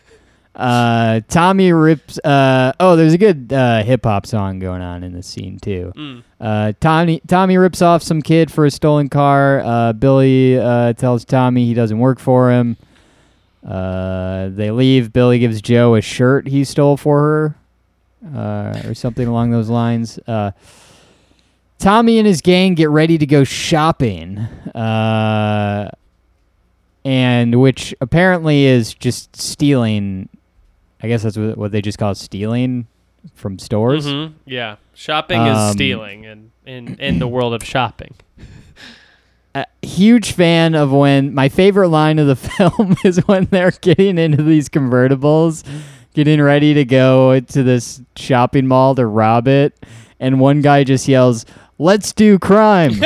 Speaker 5: Uh, Tommy rips. Uh, oh, there's a good uh, hip hop song going on in this scene too.
Speaker 6: Mm.
Speaker 5: Uh, Tommy Tommy rips off some kid for a stolen car. Uh, Billy uh, tells Tommy he doesn't work for him. Uh, they leave. Billy gives Joe a shirt he stole for her, uh, or something along those lines. Uh, Tommy and his gang get ready to go shopping, uh, and which apparently is just stealing. I guess that's what they just call stealing from stores.
Speaker 6: Mhm. Yeah. Shopping is
Speaker 5: Um,
Speaker 6: stealing in in in the world of shopping.
Speaker 5: a huge fan of when my favorite line of the film is when they're getting into these convertibles, getting ready to go to this shopping mall to rob it, and one guy just yells, "Let's do crime!"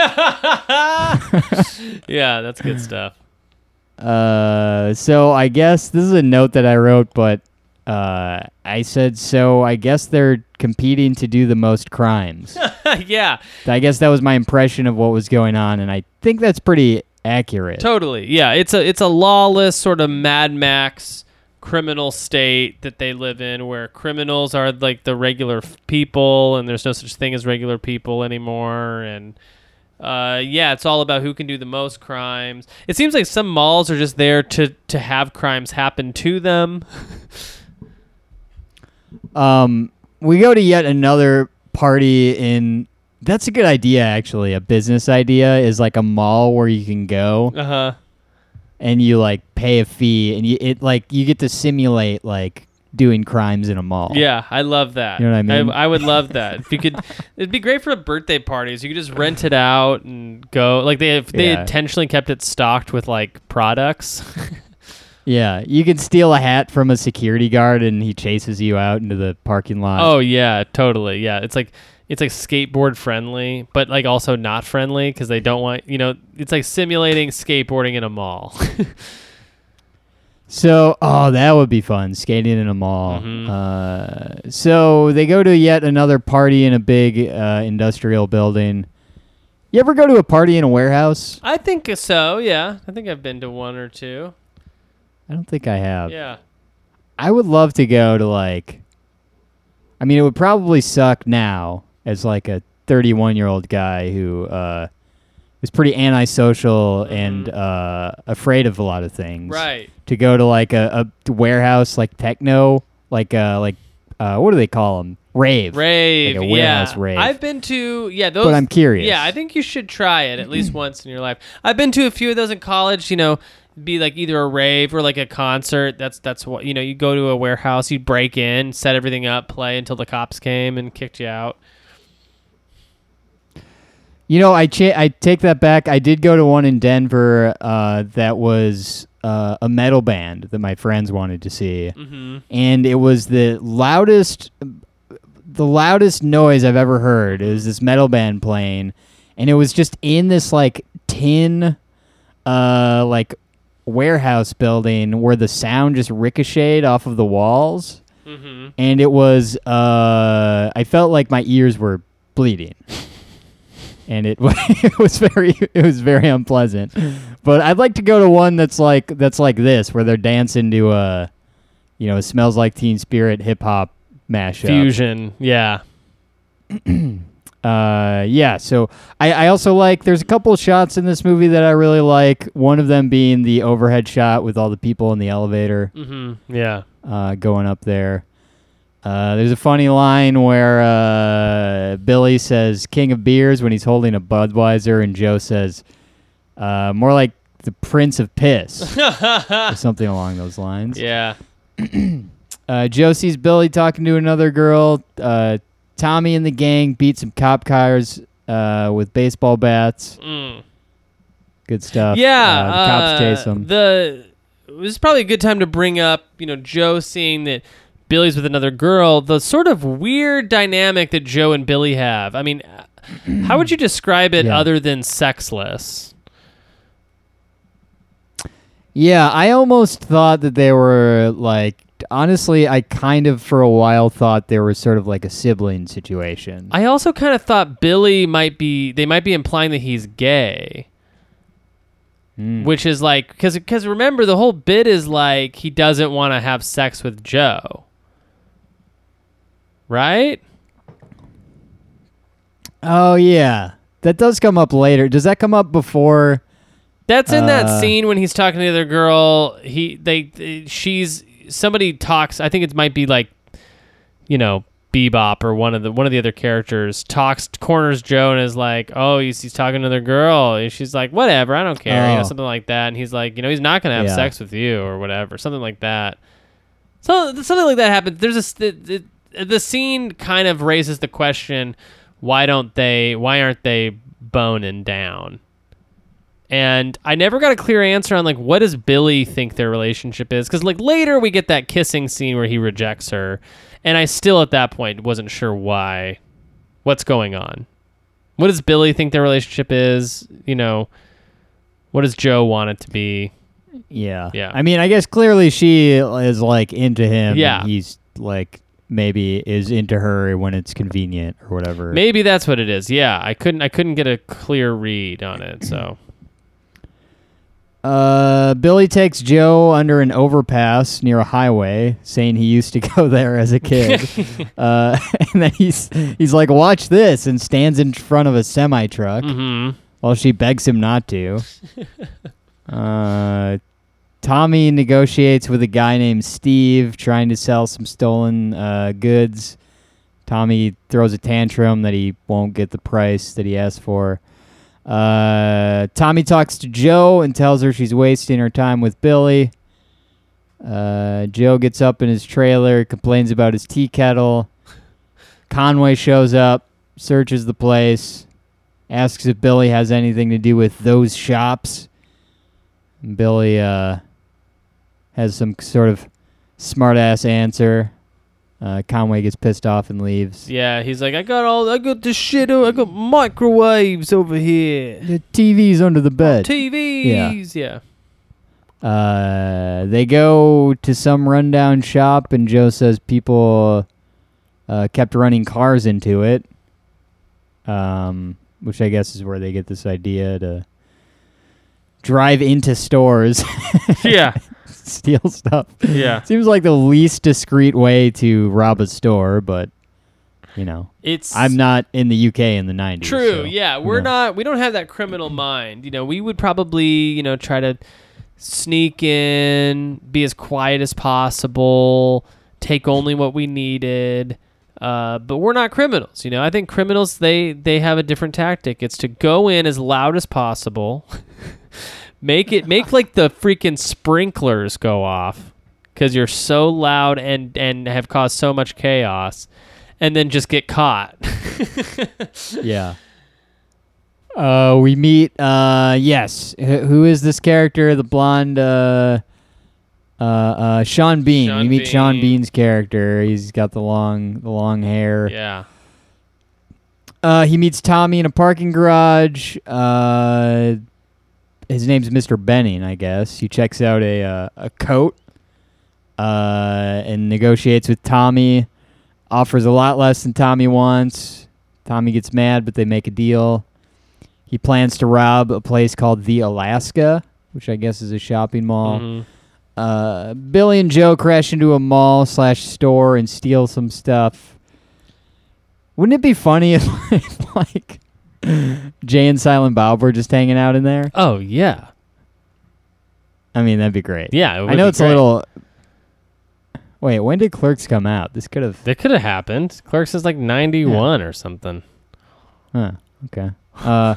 Speaker 6: yeah, that's good stuff.
Speaker 5: uh, so I guess this is a note that I wrote, but uh, I said so. I guess they're competing to do the most crimes.
Speaker 6: yeah,
Speaker 5: I guess that was my impression of what was going on, and I think that's pretty accurate.
Speaker 6: totally. Yeah, it's a it's a lawless sort of Mad Max criminal state that they live in where criminals are like the regular f- people and there's no such thing as regular people anymore and uh, yeah, it's all about who can do the most crimes. It seems like some malls are just there to to have crimes happen to them.
Speaker 5: Um, we go to yet another party in. That's a good idea, actually. A business idea is like a mall where you can go
Speaker 6: Uh huh.
Speaker 5: and you like pay a fee, and you it like you get to simulate like doing crimes in a mall.
Speaker 6: Yeah, I love that.
Speaker 5: You know what I mean?
Speaker 6: I, would love that. If you could, it'd be great for birthday parties. You could just rent it out and go. Like they, if they
Speaker 5: Yeah.
Speaker 6: intentionally kept it stocked with like products.
Speaker 5: yeah. You can steal a hat from a security guard, and he chases you out into the parking lot.
Speaker 6: oh yeah, totally. Yeah, it's like it's like skateboard friendly, but like also not friendly because they don't want you know. It's like simulating skateboarding in a mall.
Speaker 5: So, oh, that would be fun, skating in a mall.
Speaker 6: Mhm.
Speaker 5: Uh, so they go to yet another party in a big uh, industrial building. You ever go to a party in a warehouse?
Speaker 6: I think so. Yeah, I think I've been to one or two.
Speaker 5: I don't think I have.
Speaker 6: Yeah.
Speaker 5: I would love to go to like. I mean, it would probably suck now as like a 31 year old guy who uh, was pretty antisocial and uh, afraid of a lot of things.
Speaker 6: Right.
Speaker 5: To go to like a, a warehouse like techno, like uh, like uh, what do they call them? Rave.
Speaker 6: Rave,
Speaker 5: Like a warehouse
Speaker 6: yeah.
Speaker 5: rave.
Speaker 6: I've been to yeah those.
Speaker 5: But I'm curious.
Speaker 6: Yeah, I think you should try it at least once in your life. I've been to a few of those in college. You know, be like either a rave or like a concert. That's that's what you know. You go to a warehouse, you break in, set everything up, play until the cops came and kicked you out.
Speaker 5: You know, I cha- I take that back. I did go to one in Denver uh, that was uh, a metal band that my friends wanted to see,
Speaker 6: Mm-hmm.
Speaker 5: and it was the loudest, the loudest noise I've ever heard. It was this metal band playing, and it was just in this like tin, uh, like warehouse building where the sound just ricocheted off of the walls,
Speaker 6: Mm-hmm.
Speaker 5: and it was uh, I felt like my ears were bleeding and it it was very it was very unpleasant. But I'd like to go to one that's like that's like this, where they're dancing to a, you know, smells like Teen Spirit hip hop mashup.
Speaker 6: Fusion, yeah.
Speaker 5: Uh, yeah. So I I also like there's a couple of shots in this movie that I really like. One of them being the overhead shot with all the people in the elevator
Speaker 6: Mm-hmm. Yeah.
Speaker 5: uh, going up there. Uh, there's a funny line where uh, Billy says "King of Beers" when he's holding a Budweiser, and Joe says uh, more like the Prince of Piss or something along those lines.
Speaker 6: Yeah.
Speaker 5: Uh, Joe sees Billy talking to another girl. Uh, Tommy and the gang beat some cop cars uh, with baseball bats.
Speaker 6: Mm.
Speaker 5: Good stuff.
Speaker 6: Yeah,
Speaker 5: uh, the cops
Speaker 6: uh,
Speaker 5: chase them.
Speaker 6: The this is probably a good time to bring up, you know, Joe seeing that Billy's with another girl. The sort of weird dynamic that Joe and Billy have. I mean, uh, how would you describe it
Speaker 5: Yeah.
Speaker 6: other than sexless?
Speaker 5: Yeah, I almost thought that they were like. Honestly, I kind of for a while thought there was sort of like a sibling situation.
Speaker 6: I also kind of thought Billy might be. They might be implying that he's gay.
Speaker 5: Mm.
Speaker 6: Which is like, because because remember the whole bit is like he doesn't want to have sex with Joe, right?
Speaker 5: Oh yeah, that does come up later. Does that come up before?
Speaker 6: That's in that
Speaker 5: Uh,
Speaker 6: scene when he's talking to the other girl. He they she's somebody talks. I think it might be like, you know, Bebop or one of the one of the other characters talks corners Joe and is like, oh, he's, he's talking to another girl. And she's like, whatever, I don't care, you know,
Speaker 5: Oh.
Speaker 6: something like that. And he's like, you know, he's not gonna have
Speaker 5: Yeah.
Speaker 6: sex with you or whatever, something like that. So something like that happens. There's a the, the, the scene kind of raises the question, why don't they? Why aren't they boning down? And I never got a clear answer on like what does Billy think their relationship is because like later we get that kissing scene where he rejects her, and I still at that point wasn't sure why, what's going on, what does Billy think their relationship is, you know, what does Joe want it to be?
Speaker 5: Yeah.
Speaker 6: Yeah.
Speaker 5: I mean, I guess clearly she is like into him. and
Speaker 6: Yeah.
Speaker 5: he's like maybe is into her when it's convenient or whatever.
Speaker 6: Maybe that's what it is. Yeah, I couldn't I couldn't get a clear read on it, so
Speaker 5: Uh, Billy takes Joe under an overpass near a highway, saying he used to go there as a kid. uh, and then he's he's like, "Watch this," and stands in front of a semi truck
Speaker 6: hmm
Speaker 5: while she begs him not to. uh, Tommy negotiates with a guy named Steve, trying to sell some stolen uh, goods. Tommy throws a tantrum that he won't get the price that he asked for. Uh, Tommy talks to Joe and tells her she's wasting her time with Billy. Uh, Joe gets up in his trailer, complains about his tea kettle. Conway shows up, searches the place, asks if Billy has anything to do with those shops. Billy uh, has some sort of smartass answer. Uh, Conway gets pissed off and leaves.
Speaker 6: yeah, he's like I got all I got this shit I got microwaves over here,
Speaker 5: The TV's under the bed.
Speaker 6: TVs, yeah.
Speaker 5: Uh, they go to some rundown shop, and Joe says people uh, kept running cars into it. Um, which I guess is where they get this idea to drive into stores,
Speaker 6: yeah,
Speaker 5: steal stuff.
Speaker 6: yeah.
Speaker 5: Seems like the least discreet way to rob a store, but you know,
Speaker 6: It's
Speaker 5: I'm not in the UK in the 90s.
Speaker 6: True.
Speaker 5: so,
Speaker 6: yeah, we're
Speaker 5: know.
Speaker 6: not. We don't have that criminal mind. You know, we would probably, you know, try to sneak in, be as quiet as possible, take only what we needed. Uh, but we're not criminals. You know, I think criminals they they have a different tactic. It's to go in as loud as possible, make it make like the freaking sprinklers go off because you're so loud and and have caused so much chaos, and then just get caught.
Speaker 5: Yeah. Uh, we meet. Uh, yes. H- who is this character? The blonde. Uh, uh, uh, Sean Bean.
Speaker 6: Sean
Speaker 5: we meet Sean Bean's character. He's got the long, the long hair.
Speaker 6: yeah.
Speaker 5: Uh, he meets Tommy in a parking garage. Uh, his name's Mr. Benning, I guess. He checks out a uh, a coat. Uh, and negotiates with Tommy. Offers a lot less than Tommy wants. Tommy gets mad, but they make a deal. He plans to rob a place called the Alaska, which I guess is a shopping mall.
Speaker 6: Mhm.
Speaker 5: Uh, Billy and Joe crash into a mall slash store and steal some stuff. Wouldn't it be funny if, if like Jay and Silent Bob were just hanging out in there?
Speaker 6: Oh yeah,
Speaker 5: I mean, that'd be great.
Speaker 6: yeah. It
Speaker 5: I know it's
Speaker 6: great.
Speaker 5: a little. Wait, when did Clerks come out? This could have.
Speaker 6: That could have happened. Clerks is like ninety one or something.
Speaker 5: Huh. Okay. Uh.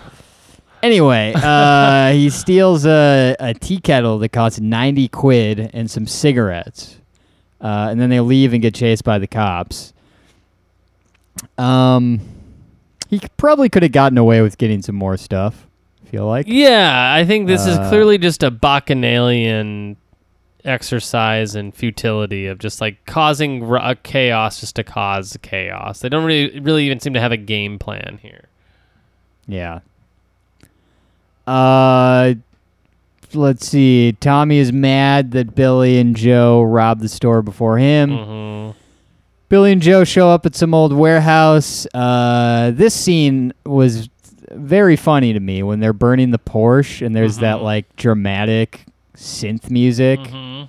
Speaker 5: Anyway, uh, he steals a, a tea kettle that costs 90 quid and some cigarettes. Uh, and then they leave and get chased by the cops. Um, he probably could have gotten away with getting some more stuff, feel like.
Speaker 6: Yeah, I think this is
Speaker 5: Uh,
Speaker 6: clearly just a bacchanalian exercise and futility of just like causing r- a chaos just to cause chaos. They don't really really even seem to have a game plan here.
Speaker 5: Yeah. Uh, let's see. Tommy is mad that Billy and Joe robbed the store before him.
Speaker 6: hmm
Speaker 5: Billy and Joe show up at some old warehouse. Uh, this scene was very funny to me when they're burning the Porsche and there's that
Speaker 6: Mhm.
Speaker 5: like dramatic synth music.
Speaker 6: hmm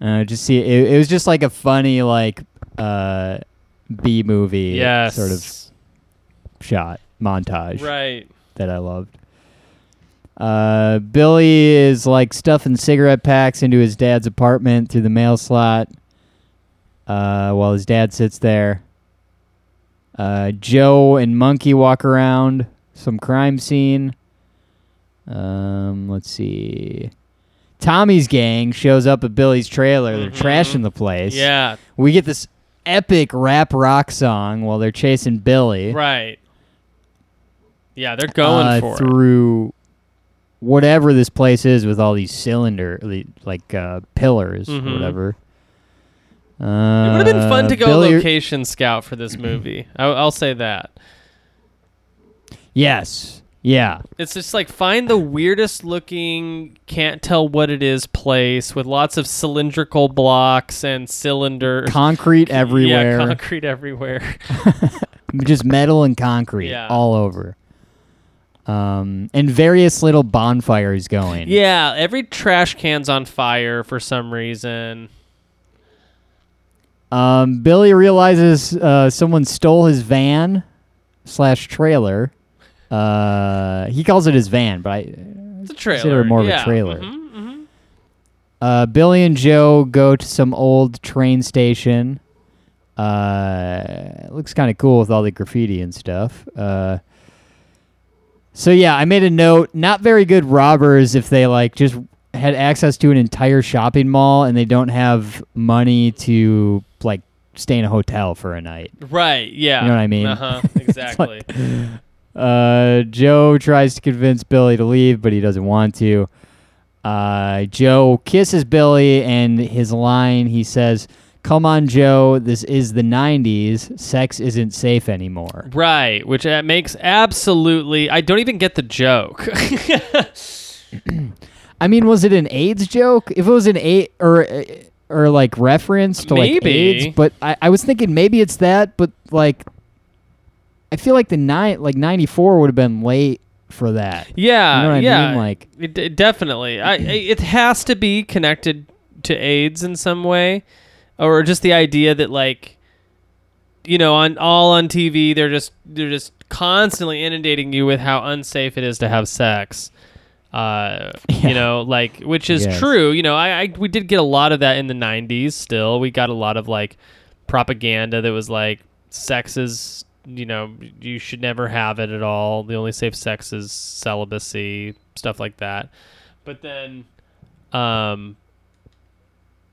Speaker 5: Uh, just see, it, it was just like a funny like uh, B movie
Speaker 6: Yes.
Speaker 5: sort of shot montage
Speaker 6: Right.
Speaker 5: that I loved. Uh, Billy is like stuffing cigarette packs into his dad's apartment through the mail slot uh, while his dad sits there. Uh, Joe and Monkey walk around some crime scene. Um, let's see. Tommy's gang shows up at Billy's trailer. They're
Speaker 6: Mhm.
Speaker 5: trashing the place.
Speaker 6: Yeah.
Speaker 5: We get this epic rap rock song while they're chasing Billy
Speaker 6: Right. Yeah, they're going
Speaker 5: uh,
Speaker 6: for it.
Speaker 5: through whatever this place is with all these cylinder like uh, pillars
Speaker 6: Mhm.
Speaker 5: or whatever. Uh,
Speaker 6: It would have been fun to go
Speaker 5: Billy-
Speaker 6: location scout for this movie. I, I'll say that.
Speaker 5: Yes. Yeah.
Speaker 6: It's just like find the weirdest looking, can't tell what it is place with lots of cylindrical blocks and cylinders.
Speaker 5: Concrete everywhere.
Speaker 6: Yeah, concrete everywhere.
Speaker 5: just metal and concrete
Speaker 6: Yeah.
Speaker 5: all over. Um, and various little bonfires going.
Speaker 6: yeah, every trash can's on fire for some reason.
Speaker 5: Um, Billy realizes uh, someone stole his van slash trailer. Uh, he calls it his van, but I
Speaker 6: It's a trailer.
Speaker 5: Consider it more of a
Speaker 6: yeah.
Speaker 5: trailer.
Speaker 6: Mhm, mhm.
Speaker 5: Uh, Billy and Joe go to some old train station. Uh, it looks kind of cool with all the graffiti and stuff. Uh, so yeah, I made a note. Not very good robbers if they like just had access to an entire shopping mall and they don't have money to stay in a hotel for a night.
Speaker 6: Right, yeah.
Speaker 5: You know what I mean?
Speaker 6: Uh-huh, exactly.
Speaker 5: Uh, Joe tries to convince Billy to leave, but he doesn't want to. Uh, Joe kisses Billy, and his line he says, "Come on, Joe. This is the '90s. Sex isn't safe anymore."
Speaker 6: right, which uh, makes absolutely I don't even get the joke.
Speaker 5: I mean, was it an AIDS joke? If it was an A or or like reference to like
Speaker 6: Maybe.
Speaker 5: AIDS, but I, I was thinking maybe it's that, but like, I feel like the nine like '94 would have been late for that.
Speaker 6: Yeah,
Speaker 5: You know what I
Speaker 6: yeah,
Speaker 5: mean? Like-
Speaker 6: it, it definitely. I, I it has to be connected to AIDS in some way, or just the idea that like you know, on all on TV, they're just they're just constantly inundating you with how unsafe it is to have sex. Uh,
Speaker 5: Yeah.
Speaker 6: you know, like which is
Speaker 5: Yes.
Speaker 6: true. You know, I, I we did get a lot of that in the '90s. Still, we got a lot of like propaganda that was like sex is you know you should never have it at all. The only safe sex is celibacy, stuff like that. But then, um,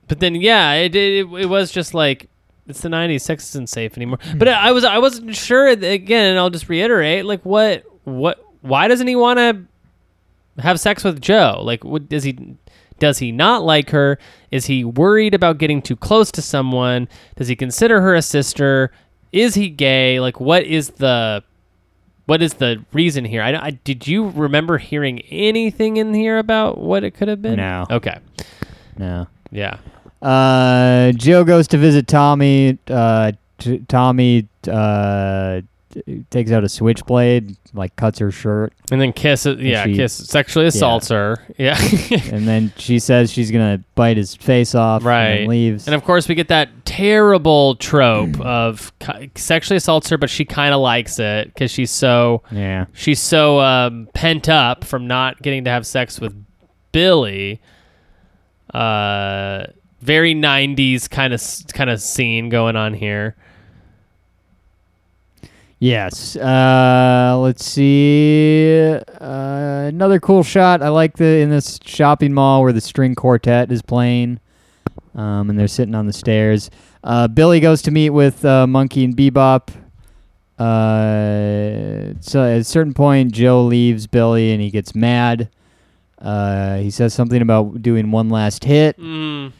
Speaker 6: but then yeah, it it, it was just like it's the '90s. Sex isn't safe anymore. But I was I wasn't sure again, and I'll just reiterate like what what why doesn't he want to have sex with Joe? Like, what does he? Does he not like her? Is he worried about getting too close to someone? Does he consider her a sister? Is he gay? Like, what is the what is the reason here? I, I did you remember hearing anything in here about what it could have been?
Speaker 5: No.
Speaker 6: Okay.
Speaker 5: No.
Speaker 6: Yeah.
Speaker 5: Uh, Joe goes to visit Tommy. Uh, t- Tommy uh, takes out a switchblade, like cuts her shirt,
Speaker 6: And then kiss it. Yeah,
Speaker 5: she-
Speaker 6: kiss sexually assaults her. Yeah.
Speaker 5: and then she says she's gonna bite his face off.
Speaker 6: Right.
Speaker 5: And leaves.
Speaker 6: And of course, we get that terrible trope of sexually assaults her, but she kind of likes it because she's so
Speaker 5: yeah.
Speaker 6: she's so um, pent up from not getting to have sex with Billy. Uh, very '90s kind of kind of scene going on here.
Speaker 5: Yes. Uh, let's see. Uh, another cool shot. I like the in this shopping mall where the string quartet is playing, um, and they're sitting on the stairs. Uh, Billy goes to meet with uh, Monkey and Bebop. Uh, so at a certain point, Joe leaves Billy, and he gets mad. Uh, he says something about doing one last hit.
Speaker 6: Mm,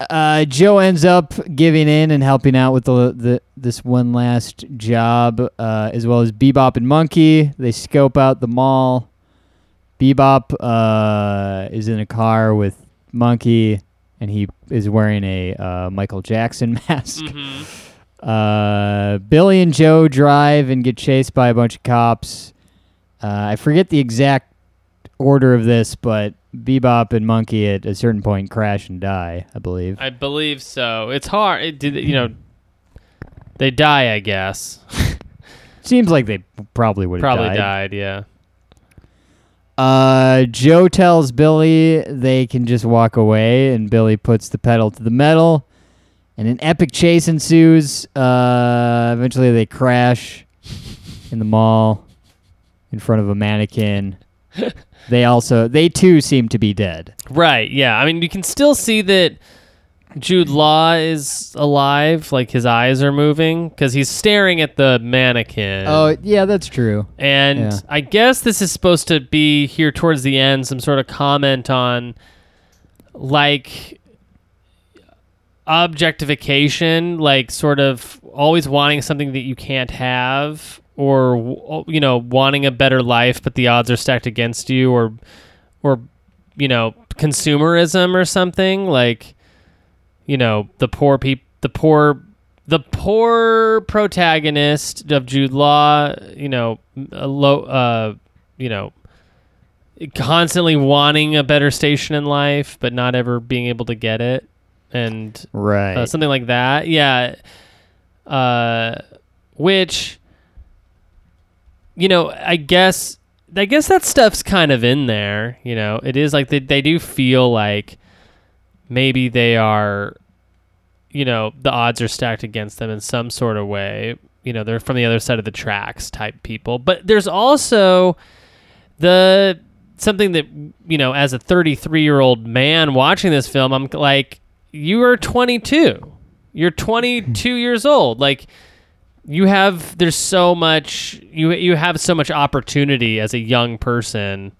Speaker 5: Uh, Joe ends up giving in and helping out with the, the this one last job, uh, as well as Bebop and Monkey. They scope out the mall. Bebop uh, is in a car with Monkey, and he is wearing a uh, Michael Jackson mask.
Speaker 6: mhm.
Speaker 5: Uh, Billy and Joe drive and get chased by a bunch of cops. Uh, I forget the exact order of this, but Bebop and Monkey at a certain point crash and die, I believe.
Speaker 6: I believe so. It's hard. It did. You know, they die. I guess
Speaker 5: Seems like they probably would have
Speaker 6: probably
Speaker 5: died.
Speaker 6: died. Yeah.
Speaker 5: Uh, Joe tells Billy they can just walk away, and Billy puts the pedal to the metal, and an epic chase ensues. Uh, eventually, they crash in the mall in front of a mannequin. they also, they too seem to be dead.
Speaker 6: Right. Yeah. I mean, you can still see that Jude Law is alive. Like his eyes are moving because he's staring at the mannequin.
Speaker 5: Oh, yeah, that's true.
Speaker 6: And
Speaker 5: Yeah.
Speaker 6: I guess this is supposed to be here towards the end, some sort of comment on like objectification, like sort of always wanting something that you can't have, or you know, wanting a better life, but the odds are stacked against you, or or you know, consumerism or something like you know, the poor people the poor the poor protagonist of Jude Law, you know, a low, uh, you know, constantly wanting a better station in life, but not ever being able to get it, and
Speaker 5: Right.
Speaker 6: uh, something like that. Yeah, uh, which, you know, I guess, I guess that stuff's kind of in there. You know, it is like they they do feel like maybe they are you know the odds are stacked against them in some sort of way. You know they're from the other side of the tracks type people. But there's also the something that you know as a 33 year old man watching this film i'm like you are 22 you're 22 years old. Like you have there's so much you you have so much opportunity as a young person.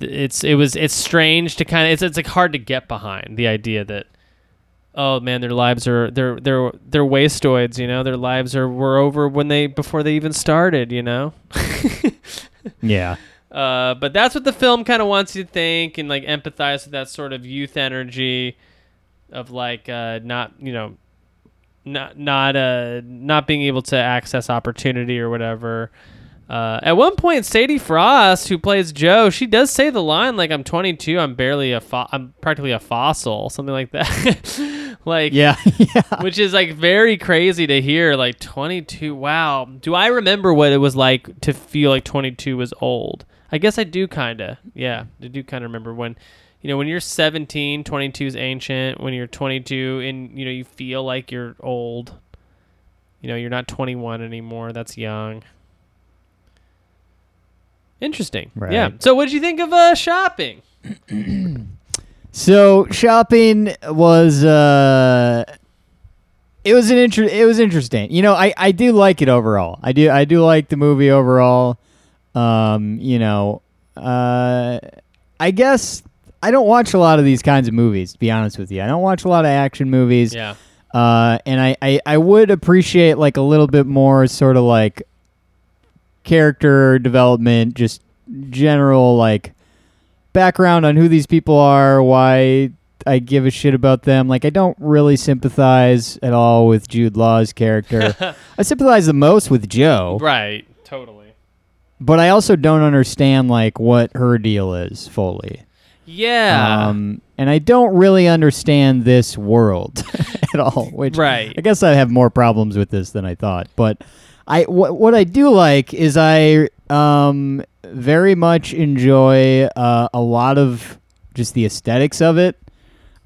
Speaker 6: It's it was it's strange to kind of it's it's like hard to get behind the idea that oh man their lives are they're they're they're wastoids you know? Their lives are were over when they before they even started you know?
Speaker 5: Yeah.
Speaker 6: uh, but that's what the film kind of wants you to think and like empathize with that sort of youth energy of like uh, not you know not not uh not being able to access opportunity or whatever. Uh, at one point, Sadie Frost, who plays Joe, she does say the line like, "I'm 22, I'm barely a fo- I'm practically a fossil," something like that. like
Speaker 5: Yeah, yeah.
Speaker 6: which is like very crazy to hear like 22 wow do i remember what it was like to feel like 22 was old i guess i do kind of yeah i do kind of remember when you know when you're 17 22 is ancient when you're 22 and you know you feel like you're old you know you're not 21 anymore that's young interesting yeah so what did you think of uh shopping
Speaker 5: So shopping was uh it was an inter- it was interesting. You know, I I do like it overall. I do I do like the movie overall. Um, you know, uh I guess I don't watch a lot of these kinds of movies, to be honest with you. I don't watch a lot of action movies.
Speaker 6: yeah
Speaker 5: Uh, and I, I, I would appreciate like a little bit more sort of like character development, just general like background on who these people are, why I give a shit about them. Like I don't really sympathize at all with Jude Law's character. I sympathize the most with Joe,
Speaker 6: right totally
Speaker 5: but I also don't understand like what her deal is fully.
Speaker 6: Yeah
Speaker 5: Um, and I don't really understand this world at all. Which
Speaker 6: Right.
Speaker 5: I guess I have more problems with this than I thought. But I what what I do like is I um very much enjoy uh, a lot of just the aesthetics of it.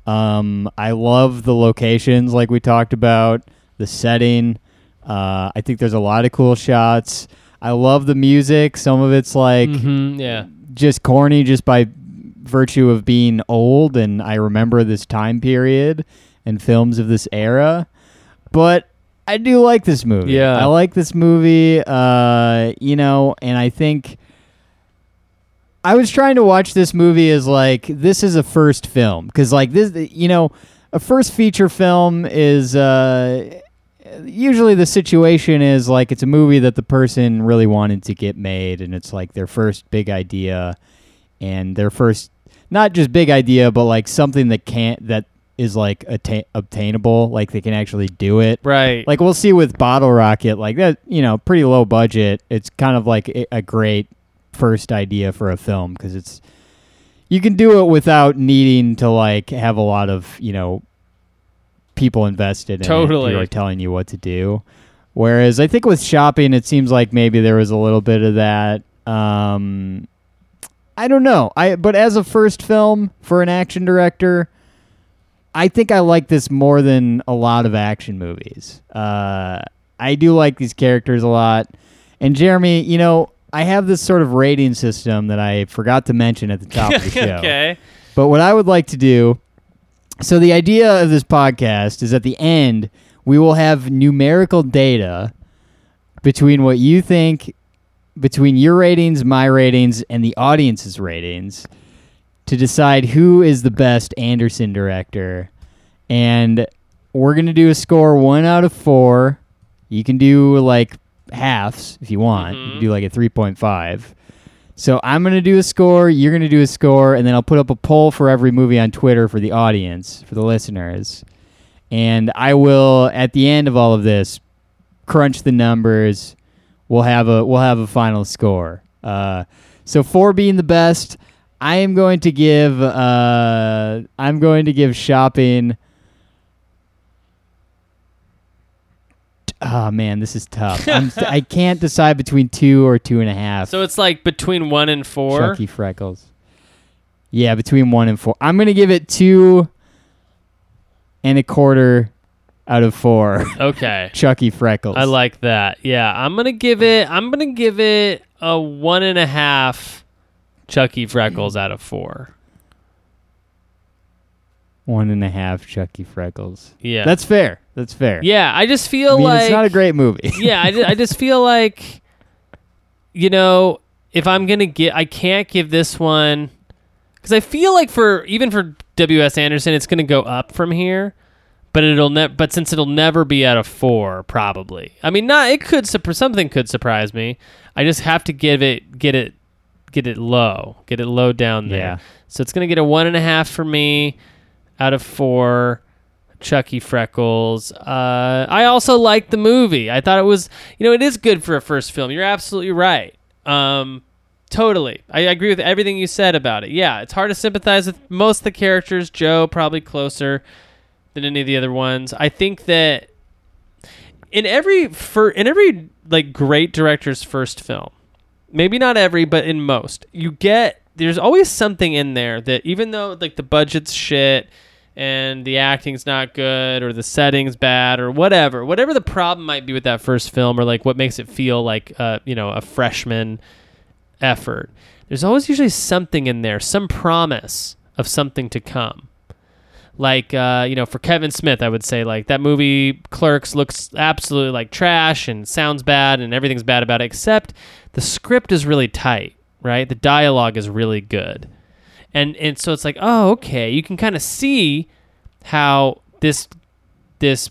Speaker 5: Um, I love the locations, like we talked about, the setting. Uh, I think there's a lot of cool shots. I love the music. Some of it's like
Speaker 6: Mhm, yeah
Speaker 5: just corny just by virtue of being old and I remember this time period and films of this era. But I do like this movie.
Speaker 6: Yeah.
Speaker 5: I like this movie uh you know, and I think I was trying to watch this movie as like this is a first film cuz like this you know, a first feature film is uh usually the situation is like it's a movie that the person really wanted to get made and it's like their first big idea and their first not just big idea but like something that can't that is like atta- obtainable like they can actually do it.
Speaker 6: Right.
Speaker 5: Like we'll see with bottle rocket like that you know pretty low budget. It's kind of like a, a great first idea for a film because it's you can do it without needing to like have a lot of you know people invested in it
Speaker 6: Totally.
Speaker 5: are telling you what to do. Whereas i think with shopping it seems like maybe there was a little bit of that. Um i don't know i but as a first film for an action director I think I like this more than a lot of action movies. Uh, I do like these characters a lot. And Jeremy, you know, I have this sort of rating system that I forgot to mention at the top of the show.
Speaker 6: okay
Speaker 5: But what I would like to do so the idea of this podcast is at the end, we will have numerical data between what you think, between your ratings, my ratings, and the audience's ratings to decide who is the best Anderson director. And we're going to do a score one out of four. You can do like halves if you want. You can mm-hmm. do like a 3.5. So I'm going to do a score, you're going to do a score, and then I'll put up a poll for every movie on Twitter for the audience, for the listeners. And I will at the end of all of this crunch the numbers. We'll have a we'll have a final score. Uh, so four being the best, I am going to give uh, I'm going to give shopping. Oh man, this is tough. I'm, I can't decide between two or two and a half.
Speaker 6: So it's like between one and four.
Speaker 5: Chucky Freckles. Yeah, between one and four. I'm gonna give it two and a quarter out of four.
Speaker 6: Okay.
Speaker 5: Chucky Freckles.
Speaker 6: I like that. Yeah, I'm gonna give it. I'm gonna give it a one and a half. Chucky Freckles out of four.
Speaker 5: one and a half Chucky Freckles.
Speaker 6: Yeah,
Speaker 5: That's fair. That's fair.
Speaker 6: yeah. I just feel
Speaker 5: I mean,
Speaker 6: like
Speaker 5: it's not a great movie.
Speaker 6: yeah, I, ju- I just feel like, you know, if I'm gonna get, I can't give this one because I feel like for even for W.S. Anderson, it's gonna go up from here, but it'll ne- But since it'll never be out of four, probably. I mean, not it could surpri- something could surprise me. I just have to give it, get it, get it low, get it low down there.
Speaker 5: Yeah.
Speaker 6: So it's gonna get a one and a half for me out of four. Chucky Freckles. Uh, I also liked the movie. I thought it was, you know, it is good for a first film. You're absolutely right. Um, totally. I agree with everything you said about it. Yeah, it's hard to sympathize with most of the characters. Joe probably closer, than any of the other ones. I think that in every for in every like great director's first film, maybe not every, but in most, you get there's always something in there that even though like the budget's shit and the acting's not good or the setting's bad or whatever, whatever the problem might be with that first film or like what makes it feel like uh, you know, a freshman effort. There's always usually something in there, some promise of something to come. Like uh, you know, for Kevin Smith, I would say like that movie Clerks looks absolutely like trash and sounds bad and everything's bad about it, except the script is really tight, right? The dialogue is really good. And and so it's like, oh, okay, you can kind of see how this this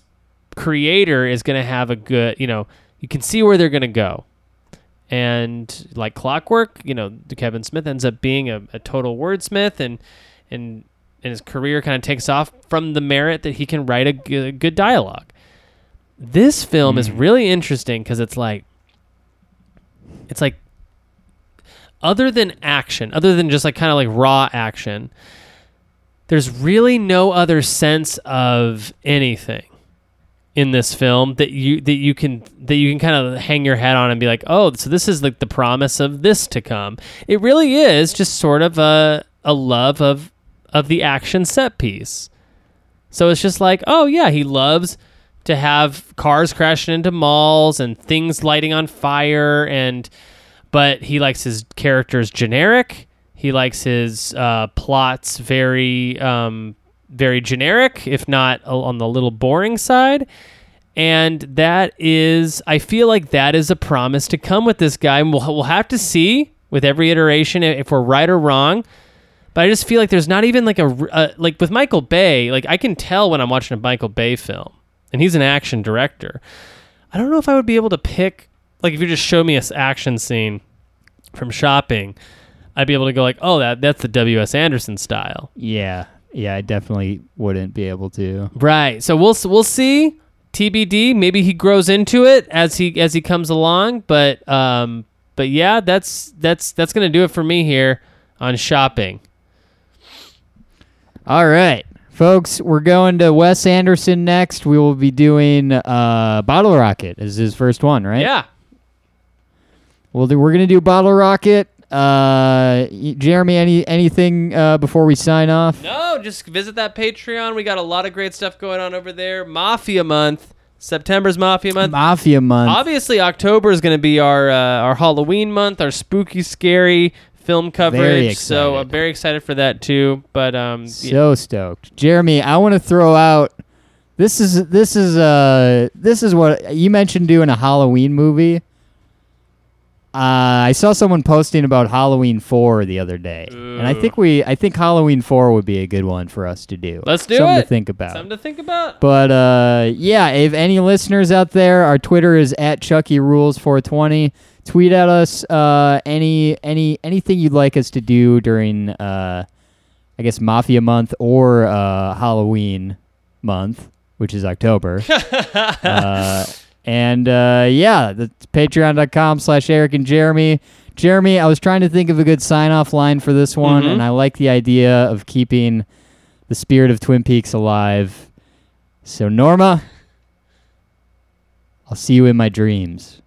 Speaker 6: creator is going to have a good, you know, you can see where they're going to go. And like clockwork, you know, Kevin Smith ends up being a, a total wordsmith and and and his career kind of takes off from the merit that he can write a g- good dialogue. This film is mm. really interesting because it's like it's like other than action, other than just like kind of like raw action, there's really no other sense of anything in this film that you that you can that you can kind of hang your head on and be like, "Oh, so this is like the promise of this to come." It really is just sort of a a love of of the action set piece. So it's just like, "Oh yeah, he loves to have cars crashing into malls and things lighting on fire and but he likes his characters generic. He likes his uh, plots very, um, very generic, if not on the little boring side. And that is, I feel like that is a promise to come with this guy. And we'll, we'll have to see with every iteration if we're right or wrong. But I just feel like there's not even like a uh, like with Michael Bay, like I can tell when I'm watching a Michael Bay film and he's an action director. I don't know if I would be able to pick like if you just show me a action scene from shopping, I'd be able to go like, oh, that that's the W.S. Anderson style,
Speaker 5: Yeah, yeah, I definitely wouldn't be able to.
Speaker 6: right? So we'll we'll see. TBD. Maybe he grows into it as he as he comes along, but um, but yeah, that's that's that's gonna do it for me here on shopping.
Speaker 5: All right, folks, we're going to Wes Anderson next. We will be doing uh, Bottle Rocket is his first one, right?
Speaker 6: Yeah.
Speaker 5: Well, we're gonna do Bottle Rocket. Uh, Jeremy, any anything uh, before we sign off?
Speaker 6: No, just visit that Patreon. We got a lot of great stuff going on over there. Mafia month. September's Mafia month.
Speaker 5: Mafia month.
Speaker 6: Obviously, October is going to be our uh, our Halloween month, our spooky, scary film coverage. So. I'm very excited for that too. But um, yeah.
Speaker 5: So stoked, Jeremy. I want to throw out. This is this is uh this is what you mentioned doing a Halloween movie. Uh, I saw someone posting about Halloween four the other day, and I think we I think Halloween four would be a good one for us to do.
Speaker 6: Let's do
Speaker 5: Something
Speaker 6: it.
Speaker 5: to think about.
Speaker 6: something to think about.
Speaker 5: But uh, yeah, if any listeners out there, our Twitter is at Chucky Rules 420. Tweet at us uh, any any anything you'd like us to do during uh, I guess Mafia month or uh, Halloween month, which is October. uh, and uh, yeah, that's patreon.com slash Eric and Jeremy. Jeremy, I was trying to think of a good sign off line for this one,
Speaker 6: Mhm.
Speaker 5: and I like the idea of keeping the spirit of Twin Peaks alive. So, Norma, I'll see you in my dreams.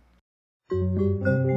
Speaker 5: Thank you.